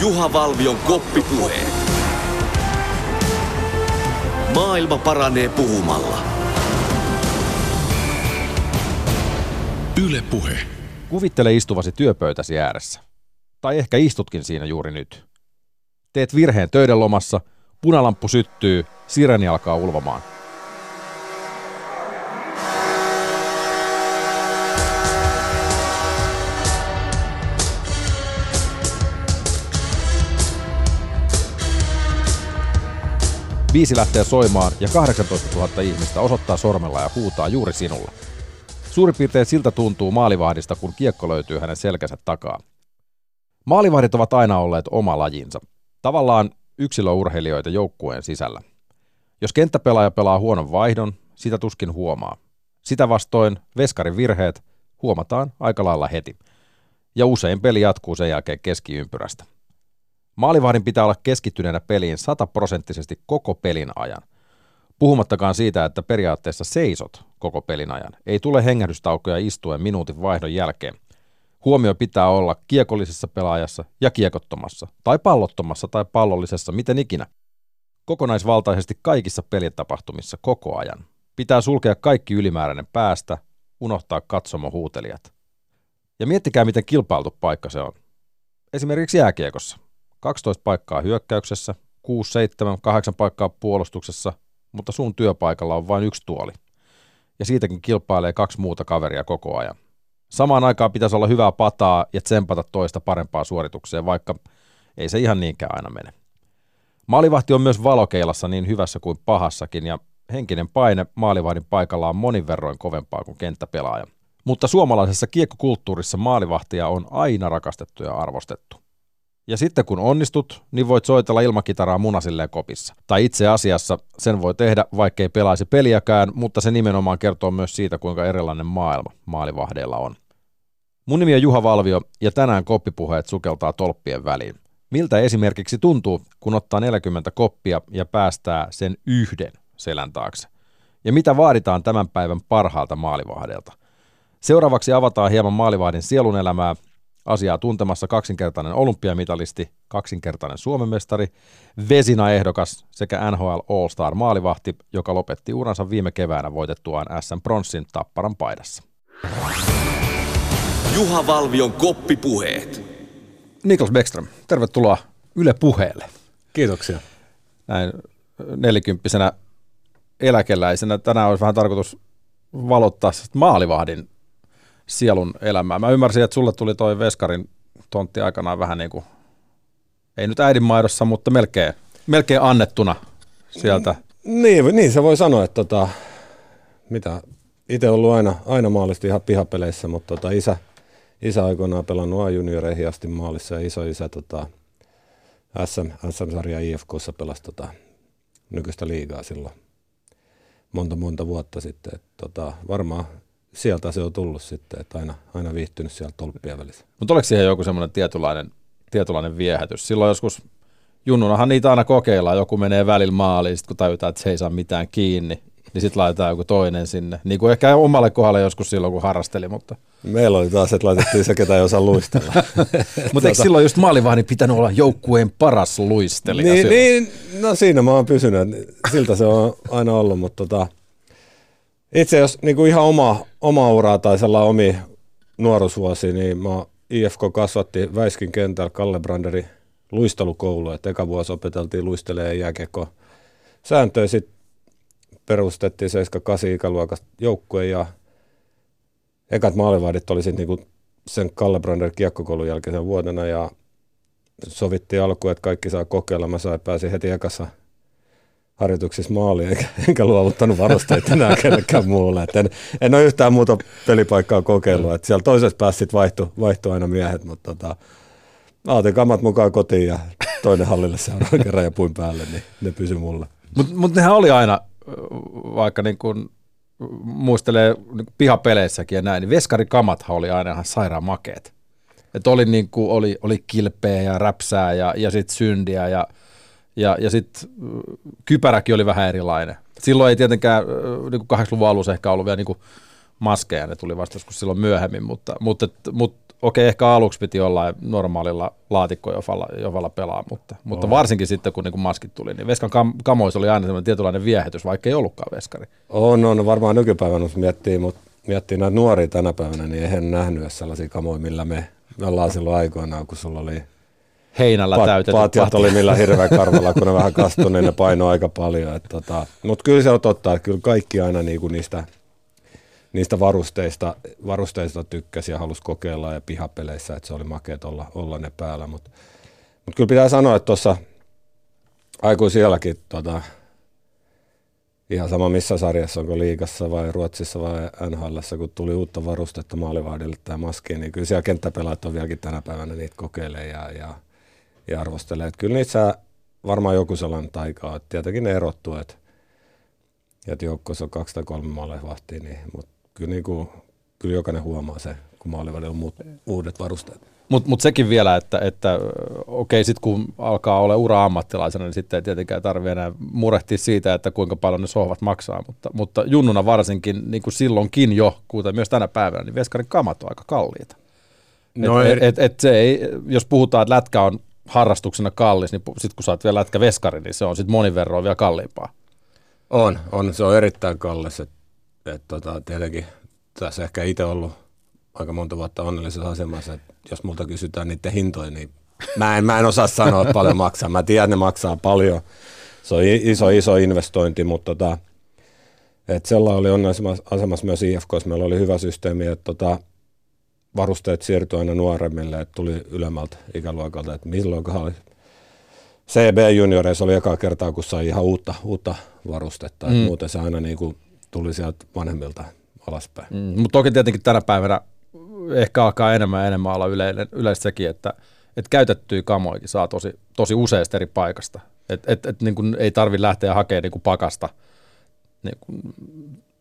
Juha Valvion koppipuhe. Maailma paranee puhumalla. Yle Puhe. Kuvittele istuvasi työpöytäsi ääressä. Tai ehkä istutkin siinä juuri nyt. Teet virheen töiden lomassa, punalamppu syttyy, sireni alkaa ulvomaan. Viisi lähtee soimaan ja 18 000 ihmistä osoittaa sormella ja huutaa juuri sinulle. Suurin piirtein siltä tuntuu maalivahdista, kun kiekko löytyy hänen selkänsä takaa. Maalivahdit ovat aina olleet oma lajinsa. Tavallaan yksilöurheilijoita joukkueen sisällä. Jos kenttäpelaaja pelaa huonon vaihdon, sitä tuskin huomaa. Sitä vastoin veskarin virheet huomataan aika lailla heti. Ja usein peli jatkuu sen jälkeen keskiympyrästä. Maalivahdin pitää olla keskittyneenä peliin sataprosenttisesti koko pelin ajan. Puhumattakaan siitä, että periaatteessa seisot koko pelin ajan. Ei tule hengähdystaukoja istuen minuutin vaihdon jälkeen. Huomio pitää olla kiekollisessa pelaajassa ja kiekottomassa, tai pallottomassa tai pallollisessa, miten ikinä. Kokonaisvaltaisesti kaikissa pelitapahtumissa koko ajan. Pitää sulkea kaikki ylimääräinen päästä, unohtaa katsomo huutelijat. Ja miettikää, miten kilpailtu paikka se on. Esimerkiksi jääkiekossa. 12 paikkaa hyökkäyksessä, 6, 7, 8 paikkaa puolustuksessa, mutta sun työpaikalla on vain yksi tuoli. Ja siitäkin kilpailee kaksi muuta kaveria koko ajan. Samaan aikaan pitäisi olla hyvää pataa ja tsempata toista parempaa suoritukseen, vaikka ei se ihan niinkään aina mene. Maalivahti on myös valokeilassa niin hyvässä kuin pahassakin ja henkinen paine maalivahdin paikalla on monin verroin kovempaa kuin kenttäpelaaja. Mutta suomalaisessa kiekkokulttuurissa maalivahtia on aina rakastettu ja arvostettu. Ja sitten kun onnistut, niin voit soitella ilmakitaraa munasilleen kopissa. Tai itse asiassa sen voi tehdä, vaikkei pelaisi peliäkään, mutta se nimenomaan kertoo myös siitä, kuinka erilainen maailma maalivahdeilla on. Mun nimi on Juha Valvio ja tänään koppipuheet sukeltaa tolppien väliin. Miltä esimerkiksi tuntuu, kun ottaa 40 koppia ja päästää sen yhden selän taakse? Ja mitä vaaditaan tämän päivän parhaalta maalivahdelta? Seuraavaksi avataan hieman maalivahdin sielun elämää Asiaa tuntemassa kaksinkertainen olympiamitalisti, kaksinkertainen Suomen mestari, Vesina-ehdokas sekä NHL All-Star maalivahti, joka lopetti uransa viime keväänä voitettuaan SM Bronssin Tapparan paidassa. Juha Valvion koppipuheet. Niklas Bäckström, tervetuloa Yle Puheelle. Kiitoksia. Näin nelikymppisenä eläkeläisenä tänään olisi vähän tarkoitus valottaa maalivahdin sielun elämää. Mä ymmärsin, että sulle tuli toi Veskarin tontti aikanaan vähän niin kuin, ei nyt äidinmaidossa, mutta melkein, melkein annettuna sieltä. Niin, niin se voi sanoa, että tota, mitä, itse ollut aina, aina maalisti ihan pihapeleissä, mutta tota, isä, isä aikoinaan pelannut A-junioreihin asti maalissa ja iso isä tota, SM, SM-sarja IFKssa pelasi tota, nykyistä liigaa silloin monta monta vuotta sitten. Et, tota, varmaan sieltä se on tullut sitten, että aina, aina viihtynyt siellä tolppien välissä. Mutta oliko siihen joku semmoinen tietynlainen, tietynlainen viehätys? Silloin joskus junnunahan niitä aina kokeillaan, joku menee välillä maaliin, sitten kun tajutaan, että se ei saa mitään kiinni, niin sitten laitetaan joku toinen sinne. Niin kuin ehkä omalle kohdalle joskus silloin, kun harrasteli, mutta... Meillä oli taas, että laitettiin se, ketä ei osaa luistella. mutta eikö silloin just maalivahdin pitänyt olla joukkueen paras luistelija? Niin, niin, no siinä mä oon pysynyt, siltä se on aina ollut, mutta tota, itse jos niin kuin ihan oma, oma uraa tai sellainen omi nuoruusvuosi, niin mä IFK kasvatti Väiskin kentällä Kalle Branderi luistelukoulu, että eka vuosi opeteltiin luistelee jääkiekko sääntöjä, sitten perustettiin 7-8 ikäluokasta joukkue ja ekat maalivahdit oli sitten niinku sen Kalle Brander kiekkokoulun jälkeisen vuotena ja sovittiin alkuun, että kaikki saa kokeilla. Mä sain, pääsin heti ekassa harjoituksissa maali, enkä, enkä luovuttanut varusteita enää kenellekään muulle. Et en, en ole yhtään muuta pelipaikkaa kokeillut. Et siellä toisessa päässä sitten vaihtui, aina miehet, mutta tota, mä otin kamat mukaan kotiin ja toinen hallille seuraavan kerran ja puin päälle, niin ne pysy mulle. Mutta mut nehän oli aina, vaikka niin kun muistelee niin pihapeleissäkin ja näin, niin veskarikamathan oli aina ihan sairaan makeet. Että oli, niin kuin, oli, oli kilpeä ja räpsää ja, ja sitten syndiä ja – ja, ja sitten kypäräkin oli vähän erilainen. Silloin ei tietenkään niin 80-luvun alussa ehkä ollut vielä niin maskeja, ne tuli vasta joskus silloin myöhemmin, mutta, mutta, mutta okei, ehkä aluksi piti olla normaalilla laatikko, jovalla pelaa, mutta, mutta varsinkin sitten, kun niin maskit tuli, niin Veskan kam- kamoissa oli aina sellainen tietynlainen viehätys, vaikka ei ollutkaan veskari. On, on varmaan nykypäivänä, jos miettii, mutta miettii näitä nuoria tänä päivänä, niin eihän nähnyt sellaisia kamoja, millä me, me ollaan silloin aikoinaan, kun sulla oli Heinällä pat, täytetty patjat patja. oli millä hirveä karvalla, kun ne vähän kastui, niin ne painoi aika paljon. Et tota, Mutta kyllä se on totta, että kyllä kaikki aina niinku niistä, niistä varusteista, varusteista tykkäsi ja halusi kokeilla ja pihapeleissä, että se oli makeet olla, olla ne päällä. Mutta mut kyllä pitää sanoa, että tuossa aikuisielläkin tota, ihan sama missä sarjassa, onko liigassa vai Ruotsissa vai NHL, kun tuli uutta varustetta maalivahdille tai maskiin, niin kyllä siellä kenttäpelaajat on vieläkin tänä päivänä niitä kokeilee ja, ja, ja arvostelee. Että kyllä niissä varmaan joku sellainen taika on. Että Tietenkin ne erottuu, että, että joukkoissa on kaksi tai kolme maalivahtia, niin, mutta kyllä, niin kuin, kyllä jokainen huomaa se, kun maalivahdilla on muut, uudet varusteet. Mutta mut sekin vielä, että, että okei, sitten kun alkaa olla ura ammattilaisena, niin sitten ei tietenkään tarvitse enää murehtia siitä, että kuinka paljon ne sohvat maksaa. Mutta, mutta junnuna varsinkin, niin kuin silloinkin jo, kuten myös tänä päivänä, niin veskarin kamat on aika kalliita. No et, eri- et, et se ei, jos puhutaan, että lätkä on harrastuksena kallis, niin sitten kun saat vielä lätkä veskari, niin se on sitten monin verroin vielä kalliimpaa. On, on, se on erittäin kallis. Et, et tota, tietenkin tässä ehkä itse ollut aika monta vuotta onnellisessa asemassa, että jos multa kysytään niiden hintoja, niin mä en, mä en osaa sanoa, että paljon maksaa. Mä tiedän, että ne maksaa paljon. Se on iso, iso investointi, mutta tota, et sellainen oli onnellisessa asemassa myös IFKssa. Meillä oli hyvä systeemi, että tota, varusteet siirtyi aina nuoremmille, että tuli ylemmältä ikäluokalta, että milloinkohan oli CB-junioreissa oli eka kertaa, kun sai ihan uutta, uutta varustetta. Mm. Muuten se aina niin kuin tuli sieltä vanhemmilta alaspäin. Mm, mutta toki tietenkin tänä päivänä ehkä alkaa enemmän ja enemmän olla yleinen, yleistä sekin, että et käytettyjä kamoikin saa tosi, tosi useasta eri paikasta. Et, et, et niin kun ei tarvi lähteä hakemaan niin kun pakasta niin kun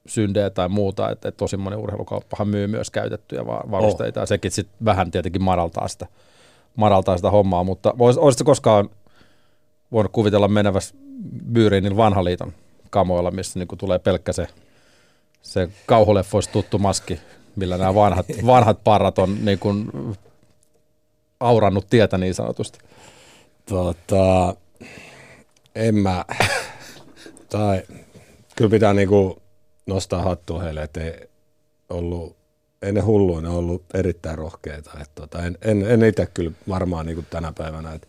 syndejä tai muuta, että et tosi moni urheilukauppahan myy myös käytettyjä va- varusteita, oh. ja sekin sitten vähän tietenkin madaltaa sitä, madaltaa sitä hommaa, mutta vois, olisitko koskaan voinut kuvitella menevässä byyriin niillä vanhan liiton kamoilla, missä niin kun tulee pelkkä se se kauhuleffoista tuttu maski, millä nämä vanhat, vanhat parrat on niin kuin aurannut tietä niin sanotusti. Tota, en mä, tai kyllä pitää niinku nostaa hattua heille, että ei ollut, ei ne on ollut erittäin rohkeita. Et tota, en, en, en itse kyllä varmaan niinku tänä päivänä, että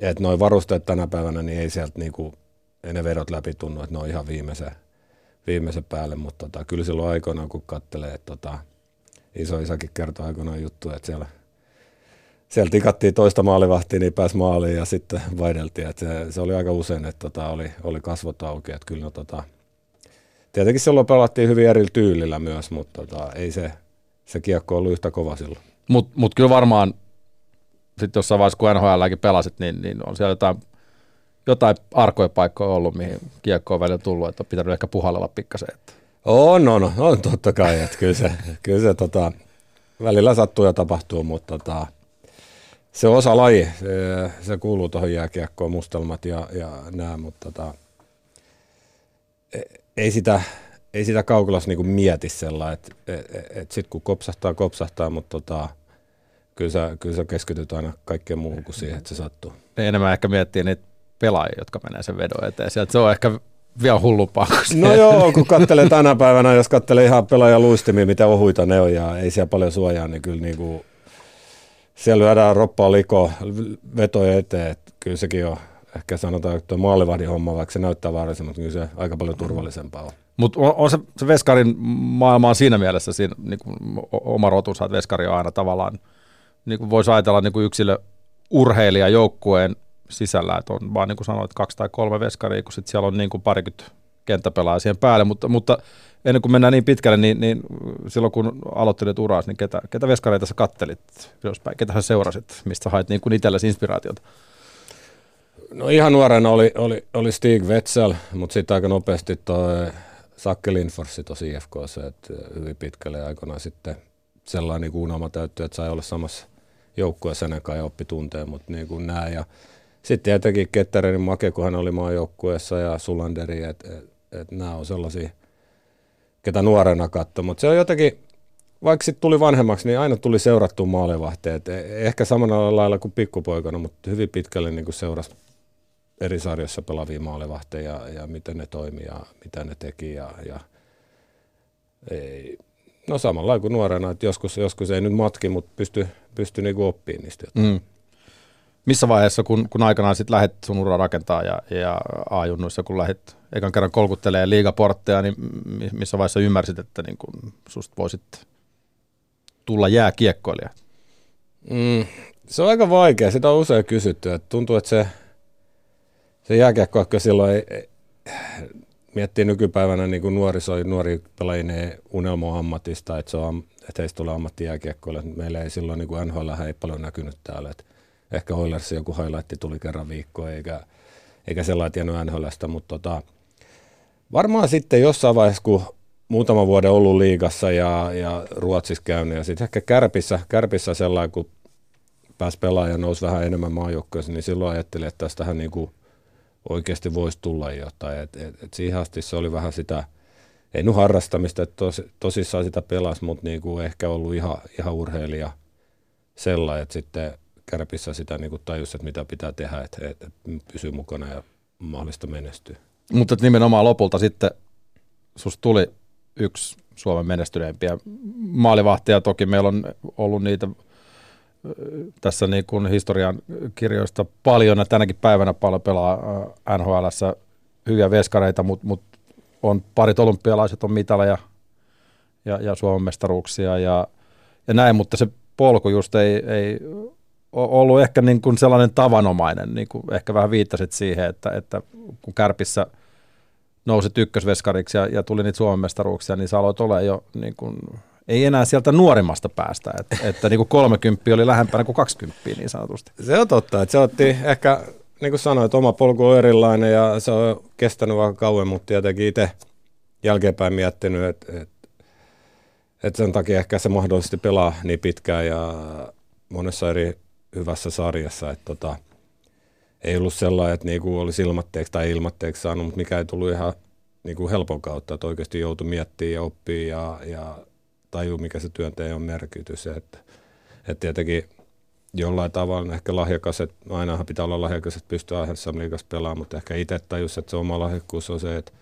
et noin varusteet tänä päivänä, niin ei sieltä niinku, ei ne vedot läpi tunnu, että ne on ihan viimeisen, viimeisen päälle, mutta tota, kyllä silloin aikoinaan, kun kattelee, että tota, iso isäkin kertoi aikoinaan juttu, että siellä siellä tikattiin toista maalivahtia, niin pääsi maaliin ja sitten vaihdeltiin. Et se, se, oli aika usein, että tota, oli, oli kasvot auki. Et kyllä, no, tota, tietenkin silloin pelattiin hyvin eri tyylillä myös, mutta tota, ei se, se kiekko ollut yhtä kova silloin. Mutta mut kyllä varmaan sitten jossain vaiheessa, kun NHLäkin pelasit, niin, niin on siellä jotain, jotain arkoja paikkoja ollut, mihin kiekko on välillä tullut, että on pitänyt ehkä puhallella pikkasen. Että. On, on, on totta kai. Että kyllä se, kyllä se tota, välillä sattuu ja tapahtuu, mutta tota, se on osa laji. Se, se kuuluu tuohon jääkiekkoon, mustelmat ja, ja nämä, mutta tota, ei sitä, ei sitä kaukolassa niinku mieti sellainen, että et, et sitten kun kopsahtaa, kopsahtaa, mutta tota, kyllä, sä, kyllä sä keskityt aina kaikkeen muuhun kuin siihen, että se sattuu. Ne enemmän ehkä miettii niitä pelaajia, jotka menee sen vedon eteen. Sieltä se on ehkä vielä hullumpaa. No joo, kun katselee tänä päivänä, jos katselee ihan pelaajan luistimia, mitä ohuita ne on ja ei siellä paljon suojaa, niin kyllä niinku, siellä lyödään roppaa liko vetoja eteen. että kyllä sekin on, ehkä sanotaan, että maalivahdin homma, vaikka se näyttää vaarallisemmalta, kyllä se aika paljon turvallisempaa on. Mutta on, on se, se Veskarin maailma on siinä mielessä siinä, niin kuin oma rotunsa, että Veskari on aina tavallaan, niin kuin voisi ajatella niin kuin yksilö urheilija joukkueen sisällä, että on vaan niin kuin sanoit, kaksi tai kolme Veskaria, kun sitten siellä on niin kuin parikymmentä kenttäpelaajaa siihen päälle, mutta, mutta ennen kuin mennään niin pitkälle, niin, niin silloin kun aloittelit uraas, niin ketä, ketä veskareita sä kattelit ylöspäin, ketä sä seurasit, mistä hait niin kuin itsellesi inspiraatiota? No ihan nuorena oli, oli, oli Stig Wetzel, mutta sitten aika nopeasti toi Sakke Lindforsi tosi IFKssa, että hyvin pitkälle aikoinaan sitten sellainen niin unelma täyttyi, että sai olla samassa joukkueessa ennen ja oppi tuntee, mutta niin kuin näin. Ja sitten tietenkin Ketterenin Make, kun hän oli maan joukkueessa ja Sulanderi, että et, et nämä on sellaisia, ketä nuorena katsoi, mutta se on jotenkin, vaikka sitten tuli vanhemmaksi, niin aina tuli seurattua maalivahteet. Ehkä samalla lailla kuin pikkupoikana, mutta hyvin pitkälle niin kuin seurasi eri sarjoissa pelavia maalivahteja ja, ja miten ne toimi ja mitä ne teki. Ja, ja ei, no samalla kuin nuorena, että joskus, joskus ei nyt matki, mutta pysty, pysty niinku oppimaan niistä. Mm. Missä vaiheessa, kun, kun aikanaan sitten lähdet sun uraa rakentaa ja, ja A-junnuissa, kun lähdet ekan kerran kolkuttelee liigaportteja, niin missä vaiheessa ymmärsit, että niin kun susta voisit tulla jääkiekkoilija? Mm, se on aika vaikea, sitä on usein kysytty. Että tuntuu, että se, se jääkiekko ehkä silloin miettii nykypäivänä niin kuin nuoriso, nuori pelaajia unelmo ammatista, että, se on, että heistä tulee ammattijääkiekkoille. Meillä ei silloin niin kuin NHL ei paljon näkynyt täällä. Että ehkä Oilersin joku highlight tuli kerran viikkoon, eikä, eikä sellainen tiennyt NHLstä, mutta tota, varmaan sitten jossain vaiheessa, kun muutama vuoden ollut liigassa ja, ja Ruotsissa käynyt ja sitten ehkä Kärpissä, Kärpissä sellainen, kun pääsi pelaamaan ja nousi vähän enemmän maajoukkoissa, niin silloin ajattelin, että tästähän niin kuin oikeasti voisi tulla jotain. Et, et, et siihen asti se oli vähän sitä, ei nyt harrastamista, että tos, tosissaan sitä pelasi, mutta niin kuin ehkä ollut ihan, ihan urheilija sellainen, että sitten Kärpissä sitä niin kuin tajusi, että mitä pitää tehdä, että, että pysyy mukana ja mahdollista menestyä. Mutta nimenomaan lopulta sitten susta tuli yksi Suomen menestyneimpiä maalivahtia. Toki meillä on ollut niitä tässä niin kuin historian kirjoista paljon, tänäkin päivänä paljon pelaa nhl hyviä veskareita, mutta mut on parit olympialaiset, on mitaleja ja, ja Suomen mestaruuksia ja, ja näin, mutta se polku just ei, ei ollut ehkä niin kuin sellainen tavanomainen, niin kuin ehkä vähän viittasit siihen, että, että kun Kärpissä nousi ykkösveskariksi ja, ja tuli niitä Suomen mestaruuksia, niin sä aloit olla jo niin kuin, ei enää sieltä nuorimmasta päästä, että, että niin kuin 30 oli lähempänä kuin 20 niin sanotusti. Se on totta, että se otti ehkä, niin kuin sanoit, oma polku on erilainen ja se on kestänyt vaikka kauan, mutta tietenkin itse jälkeenpäin miettinyt, että, että, että sen takia ehkä se mahdollisesti pelaa niin pitkään ja monessa eri hyvässä sarjassa, että tota, ei ollut sellainen, että niinku olisi ilmatteeksi tai ilmatteeksi saanut, mutta mikä ei tullut ihan niinku helpon kautta, että oikeasti joutui miettimään ja oppii ja, ja tajuu, mikä se työnteon merkitys. Että, että tietenkin jollain tavalla ehkä lahjakas, että ainahan pitää olla lahjakas, että pystyy aiheessa liikassa pelaamaan, mutta ehkä itse tajus, että se oma lahjakkuus on se, että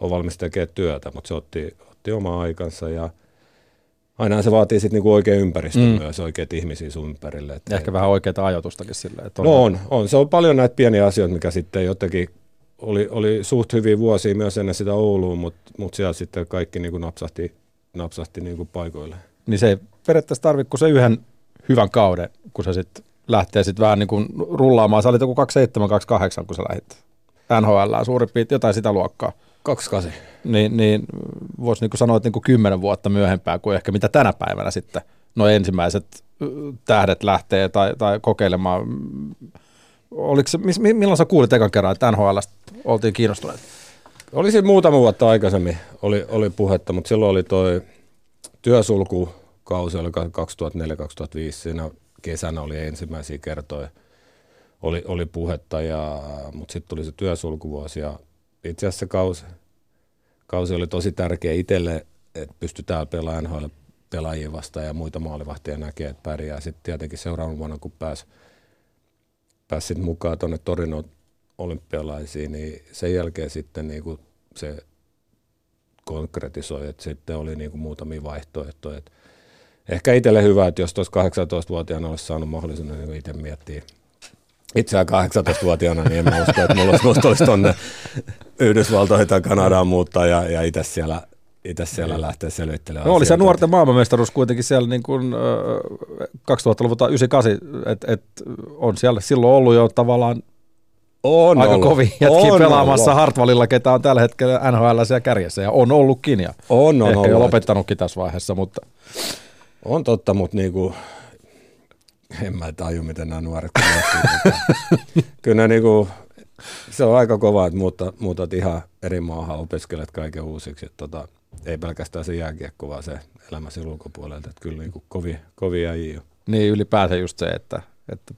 on valmis tekemään työtä, mutta se otti, otti oma aikansa ja aina se vaatii sitten niinku oikein ympäristö mm. myös, oikeat ihmisiä sun ympärille. Että Ehkä vähän oikeita ajoitustakin sille. Että on... No on, on, se on paljon näitä pieniä asioita, mikä sitten jotenkin oli, oli suht hyviä vuosia myös ennen sitä Ouluun, mutta mut siellä sitten kaikki niinku napsahti, napsahti niinku paikoille. Niin se ei periaatteessa tarvitse kuin se yhden hyvän kauden, kun se sitten lähtee sitten vähän niin kuin rullaamaan. Sä olit joku 27, 28, kun sä lähit NHL, suurin piirtein jotain sitä luokkaa. 28. Niin, niin voisi niin sanoa, että niin kuin kymmenen vuotta myöhempään kuin ehkä mitä tänä päivänä sitten nuo ensimmäiset tähdet lähtee tai, tai kokeilemaan. Oliko se, milloin sä kuulit ekan kerran, että NHL oltiin kiinnostuneet? Olisi muutama vuotta aikaisemmin oli, oli puhetta, mutta silloin oli toi työsulkukausi, oli 2004-2005, siinä kesänä oli ensimmäisiä kertoja, oli, oli puhetta, ja, mutta sitten tuli se työsulkuvuosi ja itse asiassa kausi, kausi oli tosi tärkeä itselle, että pystytään pelaamaan NHL pelaajia vastaan ja muita maalivahtia näkee, että pärjää. Sitten tietenkin seuraavan vuonna, kun pääsi pääs sit mukaan tuonne Torino olympialaisiin, niin sen jälkeen sitten niin kuin se konkretisoi, että sitten oli niin kuin muutamia vaihtoehtoja. Että ehkä itselle hyvä, että jos tuossa 18-vuotiaana olisi saanut mahdollisuuden niin itse miettiä itseään 18-vuotiaana, niin en mä usko, että mulla olisi, olisi tuonne Yhdysvaltoihin tai Kanadaan muuttaa ja, ja itse siellä, itse siellä niin. lähteä selvittelemään No oli se nuorten maailmanmestaruus kuitenkin siellä niin kuin, äh, 2000-luvulta 98, että et on siellä silloin ollut jo tavallaan on aika ollut. kovin jätkiä pelaamassa ollut. Hartwallilla, ketä on tällä hetkellä NHL siellä kärjessä ja on ollutkin ja on, on ehkä ollut. jo lopettanutkin tässä vaiheessa, mutta on totta, mutta niinku, en mä taju, miten nämä nuoret Kyllä niinku, se on aika kova, että muutat, muutat ihan eri maahan, opiskelet kaiken uusiksi. Että tota, ei pelkästään se jääkiekko, vaan se elämä sen ulkopuolelta. Että kyllä niin kovia, kovia äijiä Niin ylipäänsä just se, että, että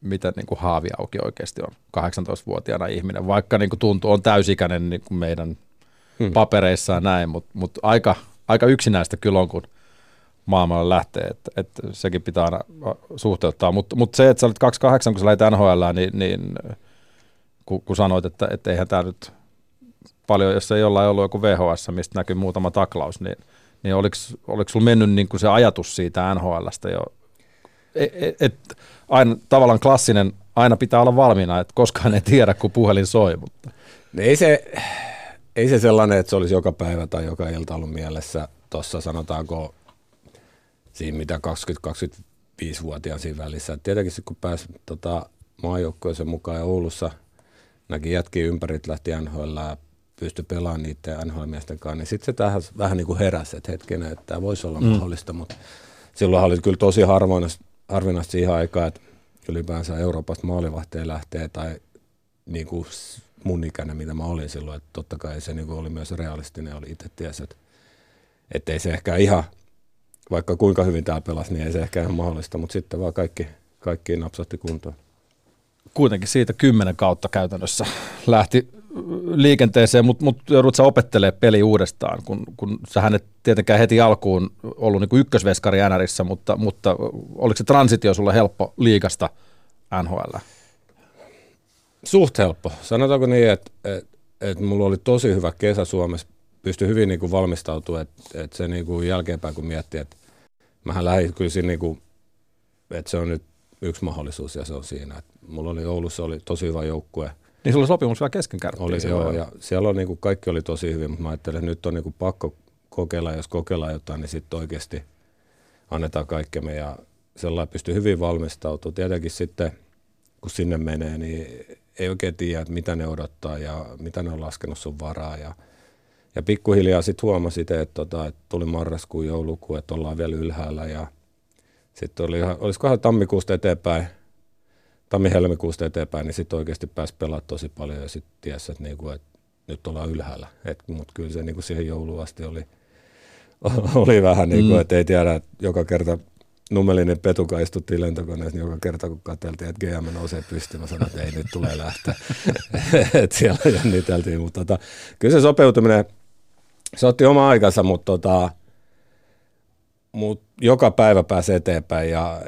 mitä niin kuin haavi auki oikeasti on 18-vuotiaana ihminen, vaikka niin kuin tuntuu, on täysikäinen niin kuin meidän hmm. papereissa ja näin, mutta mut aika, aika yksinäistä kyllä on, kun maailmalle lähtee, että, että sekin pitää aina suhteuttaa, mutta, mutta se, että sä olit 28, kun sä lähit NHL, niin, niin kun, kun sanoit, että, että eihän tämä nyt paljon, jos ei jollain ollut joku VHS, mistä näkyy muutama taklaus, niin, niin oliko, oliko sulla mennyt niin kuin se ajatus siitä NHLstä jo, et, et, et, aina tavallaan klassinen, aina pitää olla valmiina, että koskaan ei tiedä, kun puhelin soi, mutta. No ei se, ei se sellainen, että se olisi joka päivä tai joka ilta ollut mielessä tuossa sanotaanko siinä mitä 20-25-vuotiaan siinä välissä. Et tietenkin kun pääsi tota, maajoukkoisen mukaan ja Oulussa näki jätkiä ympärit lähti NHL pystyi pelaamaan niiden NHL-miesten kanssa, niin sitten se tähän vähän niin kuin heräsi, että hetkenä, että tämä voisi olla mm. mahdollista, mutta silloin oli kyllä tosi harvinaista, harvinaista siihen aikaan, että ylipäänsä Euroopasta maalivahteja lähtee tai niin kuin mun ikäinen, mitä mä olin silloin, että totta kai se niin kuin oli myös realistinen, oli itse ties, että, että ei se ehkä ihan, vaikka kuinka hyvin tämä pelasi, niin ei se ehkä ihan mahdollista, mutta sitten vaan kaikki, kaikki napsatti kuntoon. Kuitenkin siitä kymmenen kautta käytännössä lähti liikenteeseen, mutta mut joudut sä opettelemaan peli uudestaan, kun, kun sähän et tietenkään heti alkuun ollut niin ykkösveskari NRissä, mutta, mutta oliko se transitio sulle helppo liikasta NHL? Suht helppo. Sanotaanko niin, että, että, että mulla oli tosi hyvä kesä Suomessa, pystyi hyvin niin kuin valmistautumaan, että, että se niin kuin jälkeenpäin kun miettii, että mähän lähdin kyllä siinä niin kuin, että se on nyt yksi mahdollisuus ja se on siinä. Että mulla oli Oulussa oli tosi hyvä joukkue, niin sulla sopimus vielä kesken Oli joo, ja siellä on, niin kuin, kaikki oli tosi hyvin, mutta mä ajattelin, että nyt on niin kuin, pakko kokeilla, jos kokeillaan jotain, niin sitten oikeasti annetaan kaikkemme ja sellainen pystyy hyvin valmistautumaan. Tietenkin sitten, kun sinne menee, niin ei oikein tiedä, että mitä ne odottaa ja mitä ne on laskenut sun varaa. Ja, ja pikkuhiljaa sitten huomasit, että, tota, että tuli marraskuun, joulukuun, että ollaan vielä ylhäällä ja sitten oli, olisikohan tammikuusta eteenpäin – tammi-helmikuusta eteenpäin, niin sitten oikeasti pääsi pelaamaan tosi paljon ja sitten tiesi, että, niinku, että nyt ollaan ylhäällä. Mutta kyllä se niinku siihen jouluun asti oli, oli vähän niin kuin, mm. että ei tiedä, että joka kerta Nummelinen Petuka istuttiin lentokoneessa, niin joka kerta kun katseltiin, että GM nousee pystyyn, mä sanoin, että ei nyt tulee lähteä. että siellä jänniteltiin, mutta tota, kyllä se sopeutuminen, se otti oma aikansa, mutta tota, mut joka päivä pääsi eteenpäin ja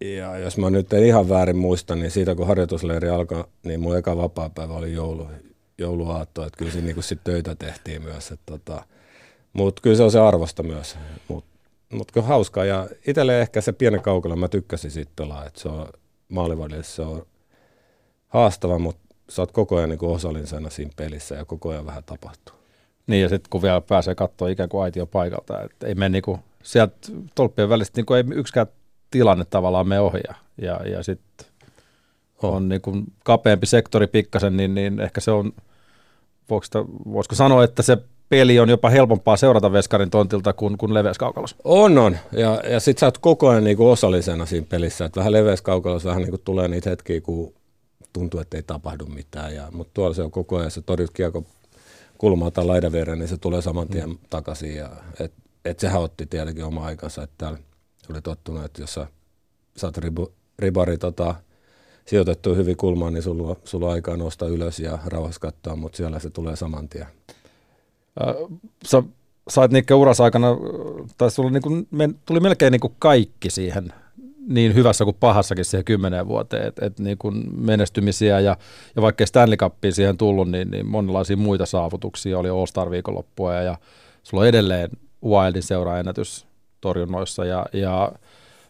ja jos mä nyt en ihan väärin muista, niin siitä kun harjoitusleiri alkoi, niin mun eka vapaa-päivä oli joulu, jouluaatto, että kyllä siinä niin sit töitä tehtiin myös. Tota, Mutta kyllä se on se arvosta myös. Mutta mut kyllä hauskaa ja itselle ehkä se pienen kaukalla mä tykkäsin siitä pelaa, että se on maalivadille se on haastava, mutta sä oot koko ajan niin osallisena siinä pelissä ja koko ajan vähän tapahtuu. Niin ja sitten kun vielä pääsee katsoa ikään kuin aitio paikalta, että ei mene niinku, sieltä tolppien välistä niinku ei yksikään tilanne tavallaan me ohjaa. Ja, ja sitten on niin kuin kapeampi sektori pikkasen, niin, niin ehkä se on, voisiko sanoa, että se peli on jopa helpompaa seurata veskarin tontilta kuin, kuin leveyskaukalossa. On, on. Ja, ja sit sä oot koko ajan niin kuin osallisena siinä pelissä. Että vähän leveyskaukalossa vähän niin kuin tulee niitä hetkiä, kun tuntuu, että ei tapahdu mitään. Ja, mutta tuolla se on koko ajan, se torjut kiekko kulmaa tai laidan viereen, niin se tulee saman tien mm. takaisin. Ja, et, et sehän otti tietenkin oma aikansa, että täällä oli tottunut, että jos sä saat ribu, ribari tota, sijoitettu hyvin kulmaan, niin sulla, sulla on aikaa nousta ylös ja rauhassa katsoa, mutta siellä se tulee saman tien. Äh, sä sait Nikke uras aikana, tai sulla niinku, tuli melkein niinku kaikki siihen niin hyvässä kuin pahassakin siihen kymmeneen vuoteen, että et niin menestymisiä ja, ja vaikka Stanley Cupia siihen tullut, niin, niin monenlaisia muita saavutuksia oli All-Star viikonloppua ja, ja sulla on edelleen Wildin seuraennätys torjunnoissa ja, ja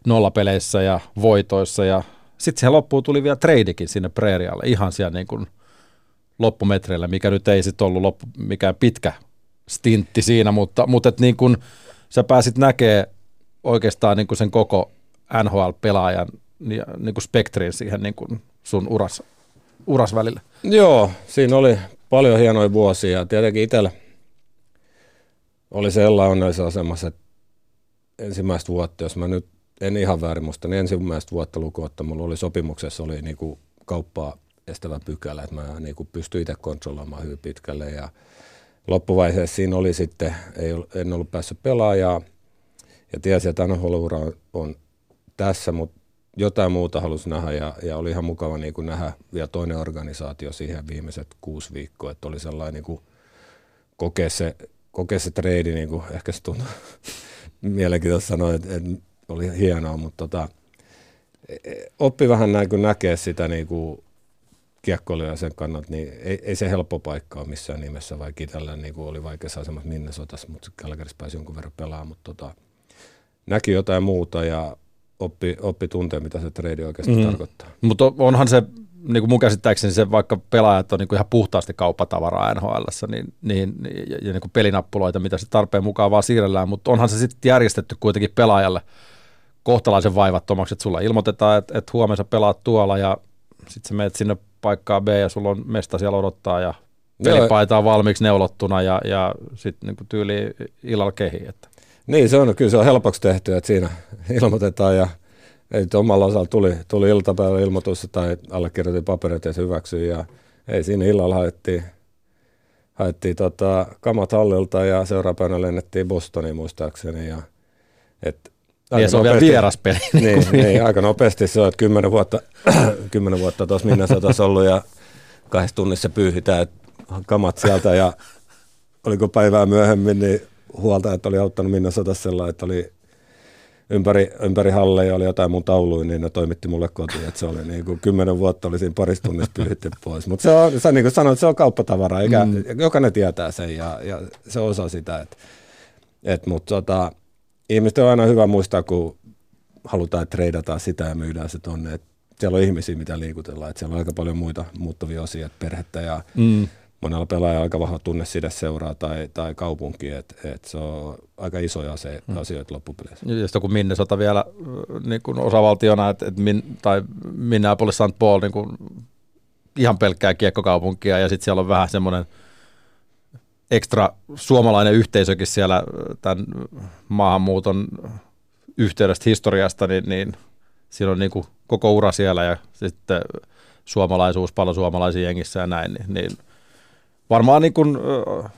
nollapeleissä ja voitoissa ja sitten siihen loppuun tuli vielä treidikin sinne preerialle ihan siellä niin kuin loppumetreillä, mikä nyt ei sitten ollut loppu, mikään pitkä stintti siinä, mutta, mutta et niin kuin sä pääsit näkee oikeastaan niin kuin sen koko NHL-pelaajan niin, kuin spektrin siihen niin kuin sun uras, uras välillä. Joo, siinä oli paljon hienoja vuosia ja tietenkin itsellä oli sellainen onnellisessa asemassa, että ensimmäistä vuotta, jos mä nyt en ihan väärin muista, niin ensimmäistä vuotta lukuotta mulla oli sopimuksessa oli niinku kauppaa estävä pykälä, että mä niinku pystyin itse kontrolloimaan hyvin pitkälle. Ja loppuvaiheessa siinä oli sitten, ei, en ollut päässyt pelaajaa ja tiesin, että NHL-ura on, on tässä, mutta jotain muuta halusin nähdä ja, ja oli ihan mukava niin kuin nähdä vielä toinen organisaatio siihen viimeiset kuusi viikkoa, että oli sellainen niin kuin kokea se, kokea se treidi, niin kuin ehkä se tuntui, mielenkiintoista sanoa, että, että oli hienoa, mutta tota, oppi vähän näin, kun näkee sitä niin kuin kiekkoilijan sen kannalta, niin ei, ei, se helppo paikka ole missään nimessä, vaikka itsellä niin kuin oli vaikeassa asemassa Minnesotassa, mutta Calgaryssa pääsi jonkun verran pelaamaan, mutta tota, näki jotain muuta ja oppi, oppi tuntee, mitä se trade oikeasti mm. tarkoittaa. Mutta onhan se, niin kuin mun käsittääkseni se, vaikka pelaajat on niin kuin ihan puhtaasti kauppatavaraa NHL, niin, niin, ja, ja niin kuin pelinappuloita, mitä se tarpeen mukaan vaan siirrellään, mutta onhan se sitten järjestetty kuitenkin pelaajalle kohtalaisen vaivattomaksi, että sulla ilmoitetaan, että, että huomenna pelaat tuolla ja sitten sä menet sinne paikkaa B ja sulla on mesta siellä odottaa ja pelipaita on valmiiksi neulottuna ja, ja sitten niin tyyli illalla kehi. Että. Niin se on, kyllä se on helpoksi tehty, että siinä ilmoitetaan ja ei omalla osalla tuli, tuli iltapäivä ilmoitus tai allekirjoitin paperit ja se hyväksyi ja ei siinä illalla haettiin, haettiin tota, kamat hallilta ja seuraavana lennettiin Bostoniin muistaakseni ja et, ja se on vielä vieras peli. Niin, niin, aika nopeasti se on, että kymmenen vuotta, kymmenen vuotta tuossa Minnesotassa ollut ja kahdessa tunnissa pyyhitään kamat sieltä ja oliko päivää myöhemmin, niin huolta, että oli auttanut Minnesotassa sellainen, että oli ympäri, ympäri halleja oli jotain mun tauluja, niin ne toimitti mulle kotiin, että se oli niin kuin kymmenen vuotta oli siinä parissa tunnissa pyyhitty pois. Mutta se on, sä niin kuin sanoit, se on kauppatavara, eikä, mm. jokainen tietää sen ja, ja se osa sitä, että et, mutta tota, ihmisten on aina hyvä muistaa, kun halutaan, että treidataan sitä ja myydään se tonne, että siellä on ihmisiä, mitä liikutellaan, että siellä on aika paljon muita muuttuvia osia, perhettä ja mm monella pelaajalla aika vahva tunne sitä seuraa tai, tai kaupunki, että et se on aika isoja se hmm. asioita loppupeleissä. Ja sitten kun Minnesota vielä niin kuin osavaltiona, että et min, tai Minneapolis St. Paul niin kuin ihan pelkkää kiekkokaupunkia ja sitten siellä on vähän semmoinen ekstra suomalainen yhteisökin siellä tämän maahanmuuton yhteydestä historiasta, niin, niin siinä on niin kuin koko ura siellä ja sitten suomalaisuus paljon suomalaisia jengissä ja näin, niin, niin varmaan niin kuin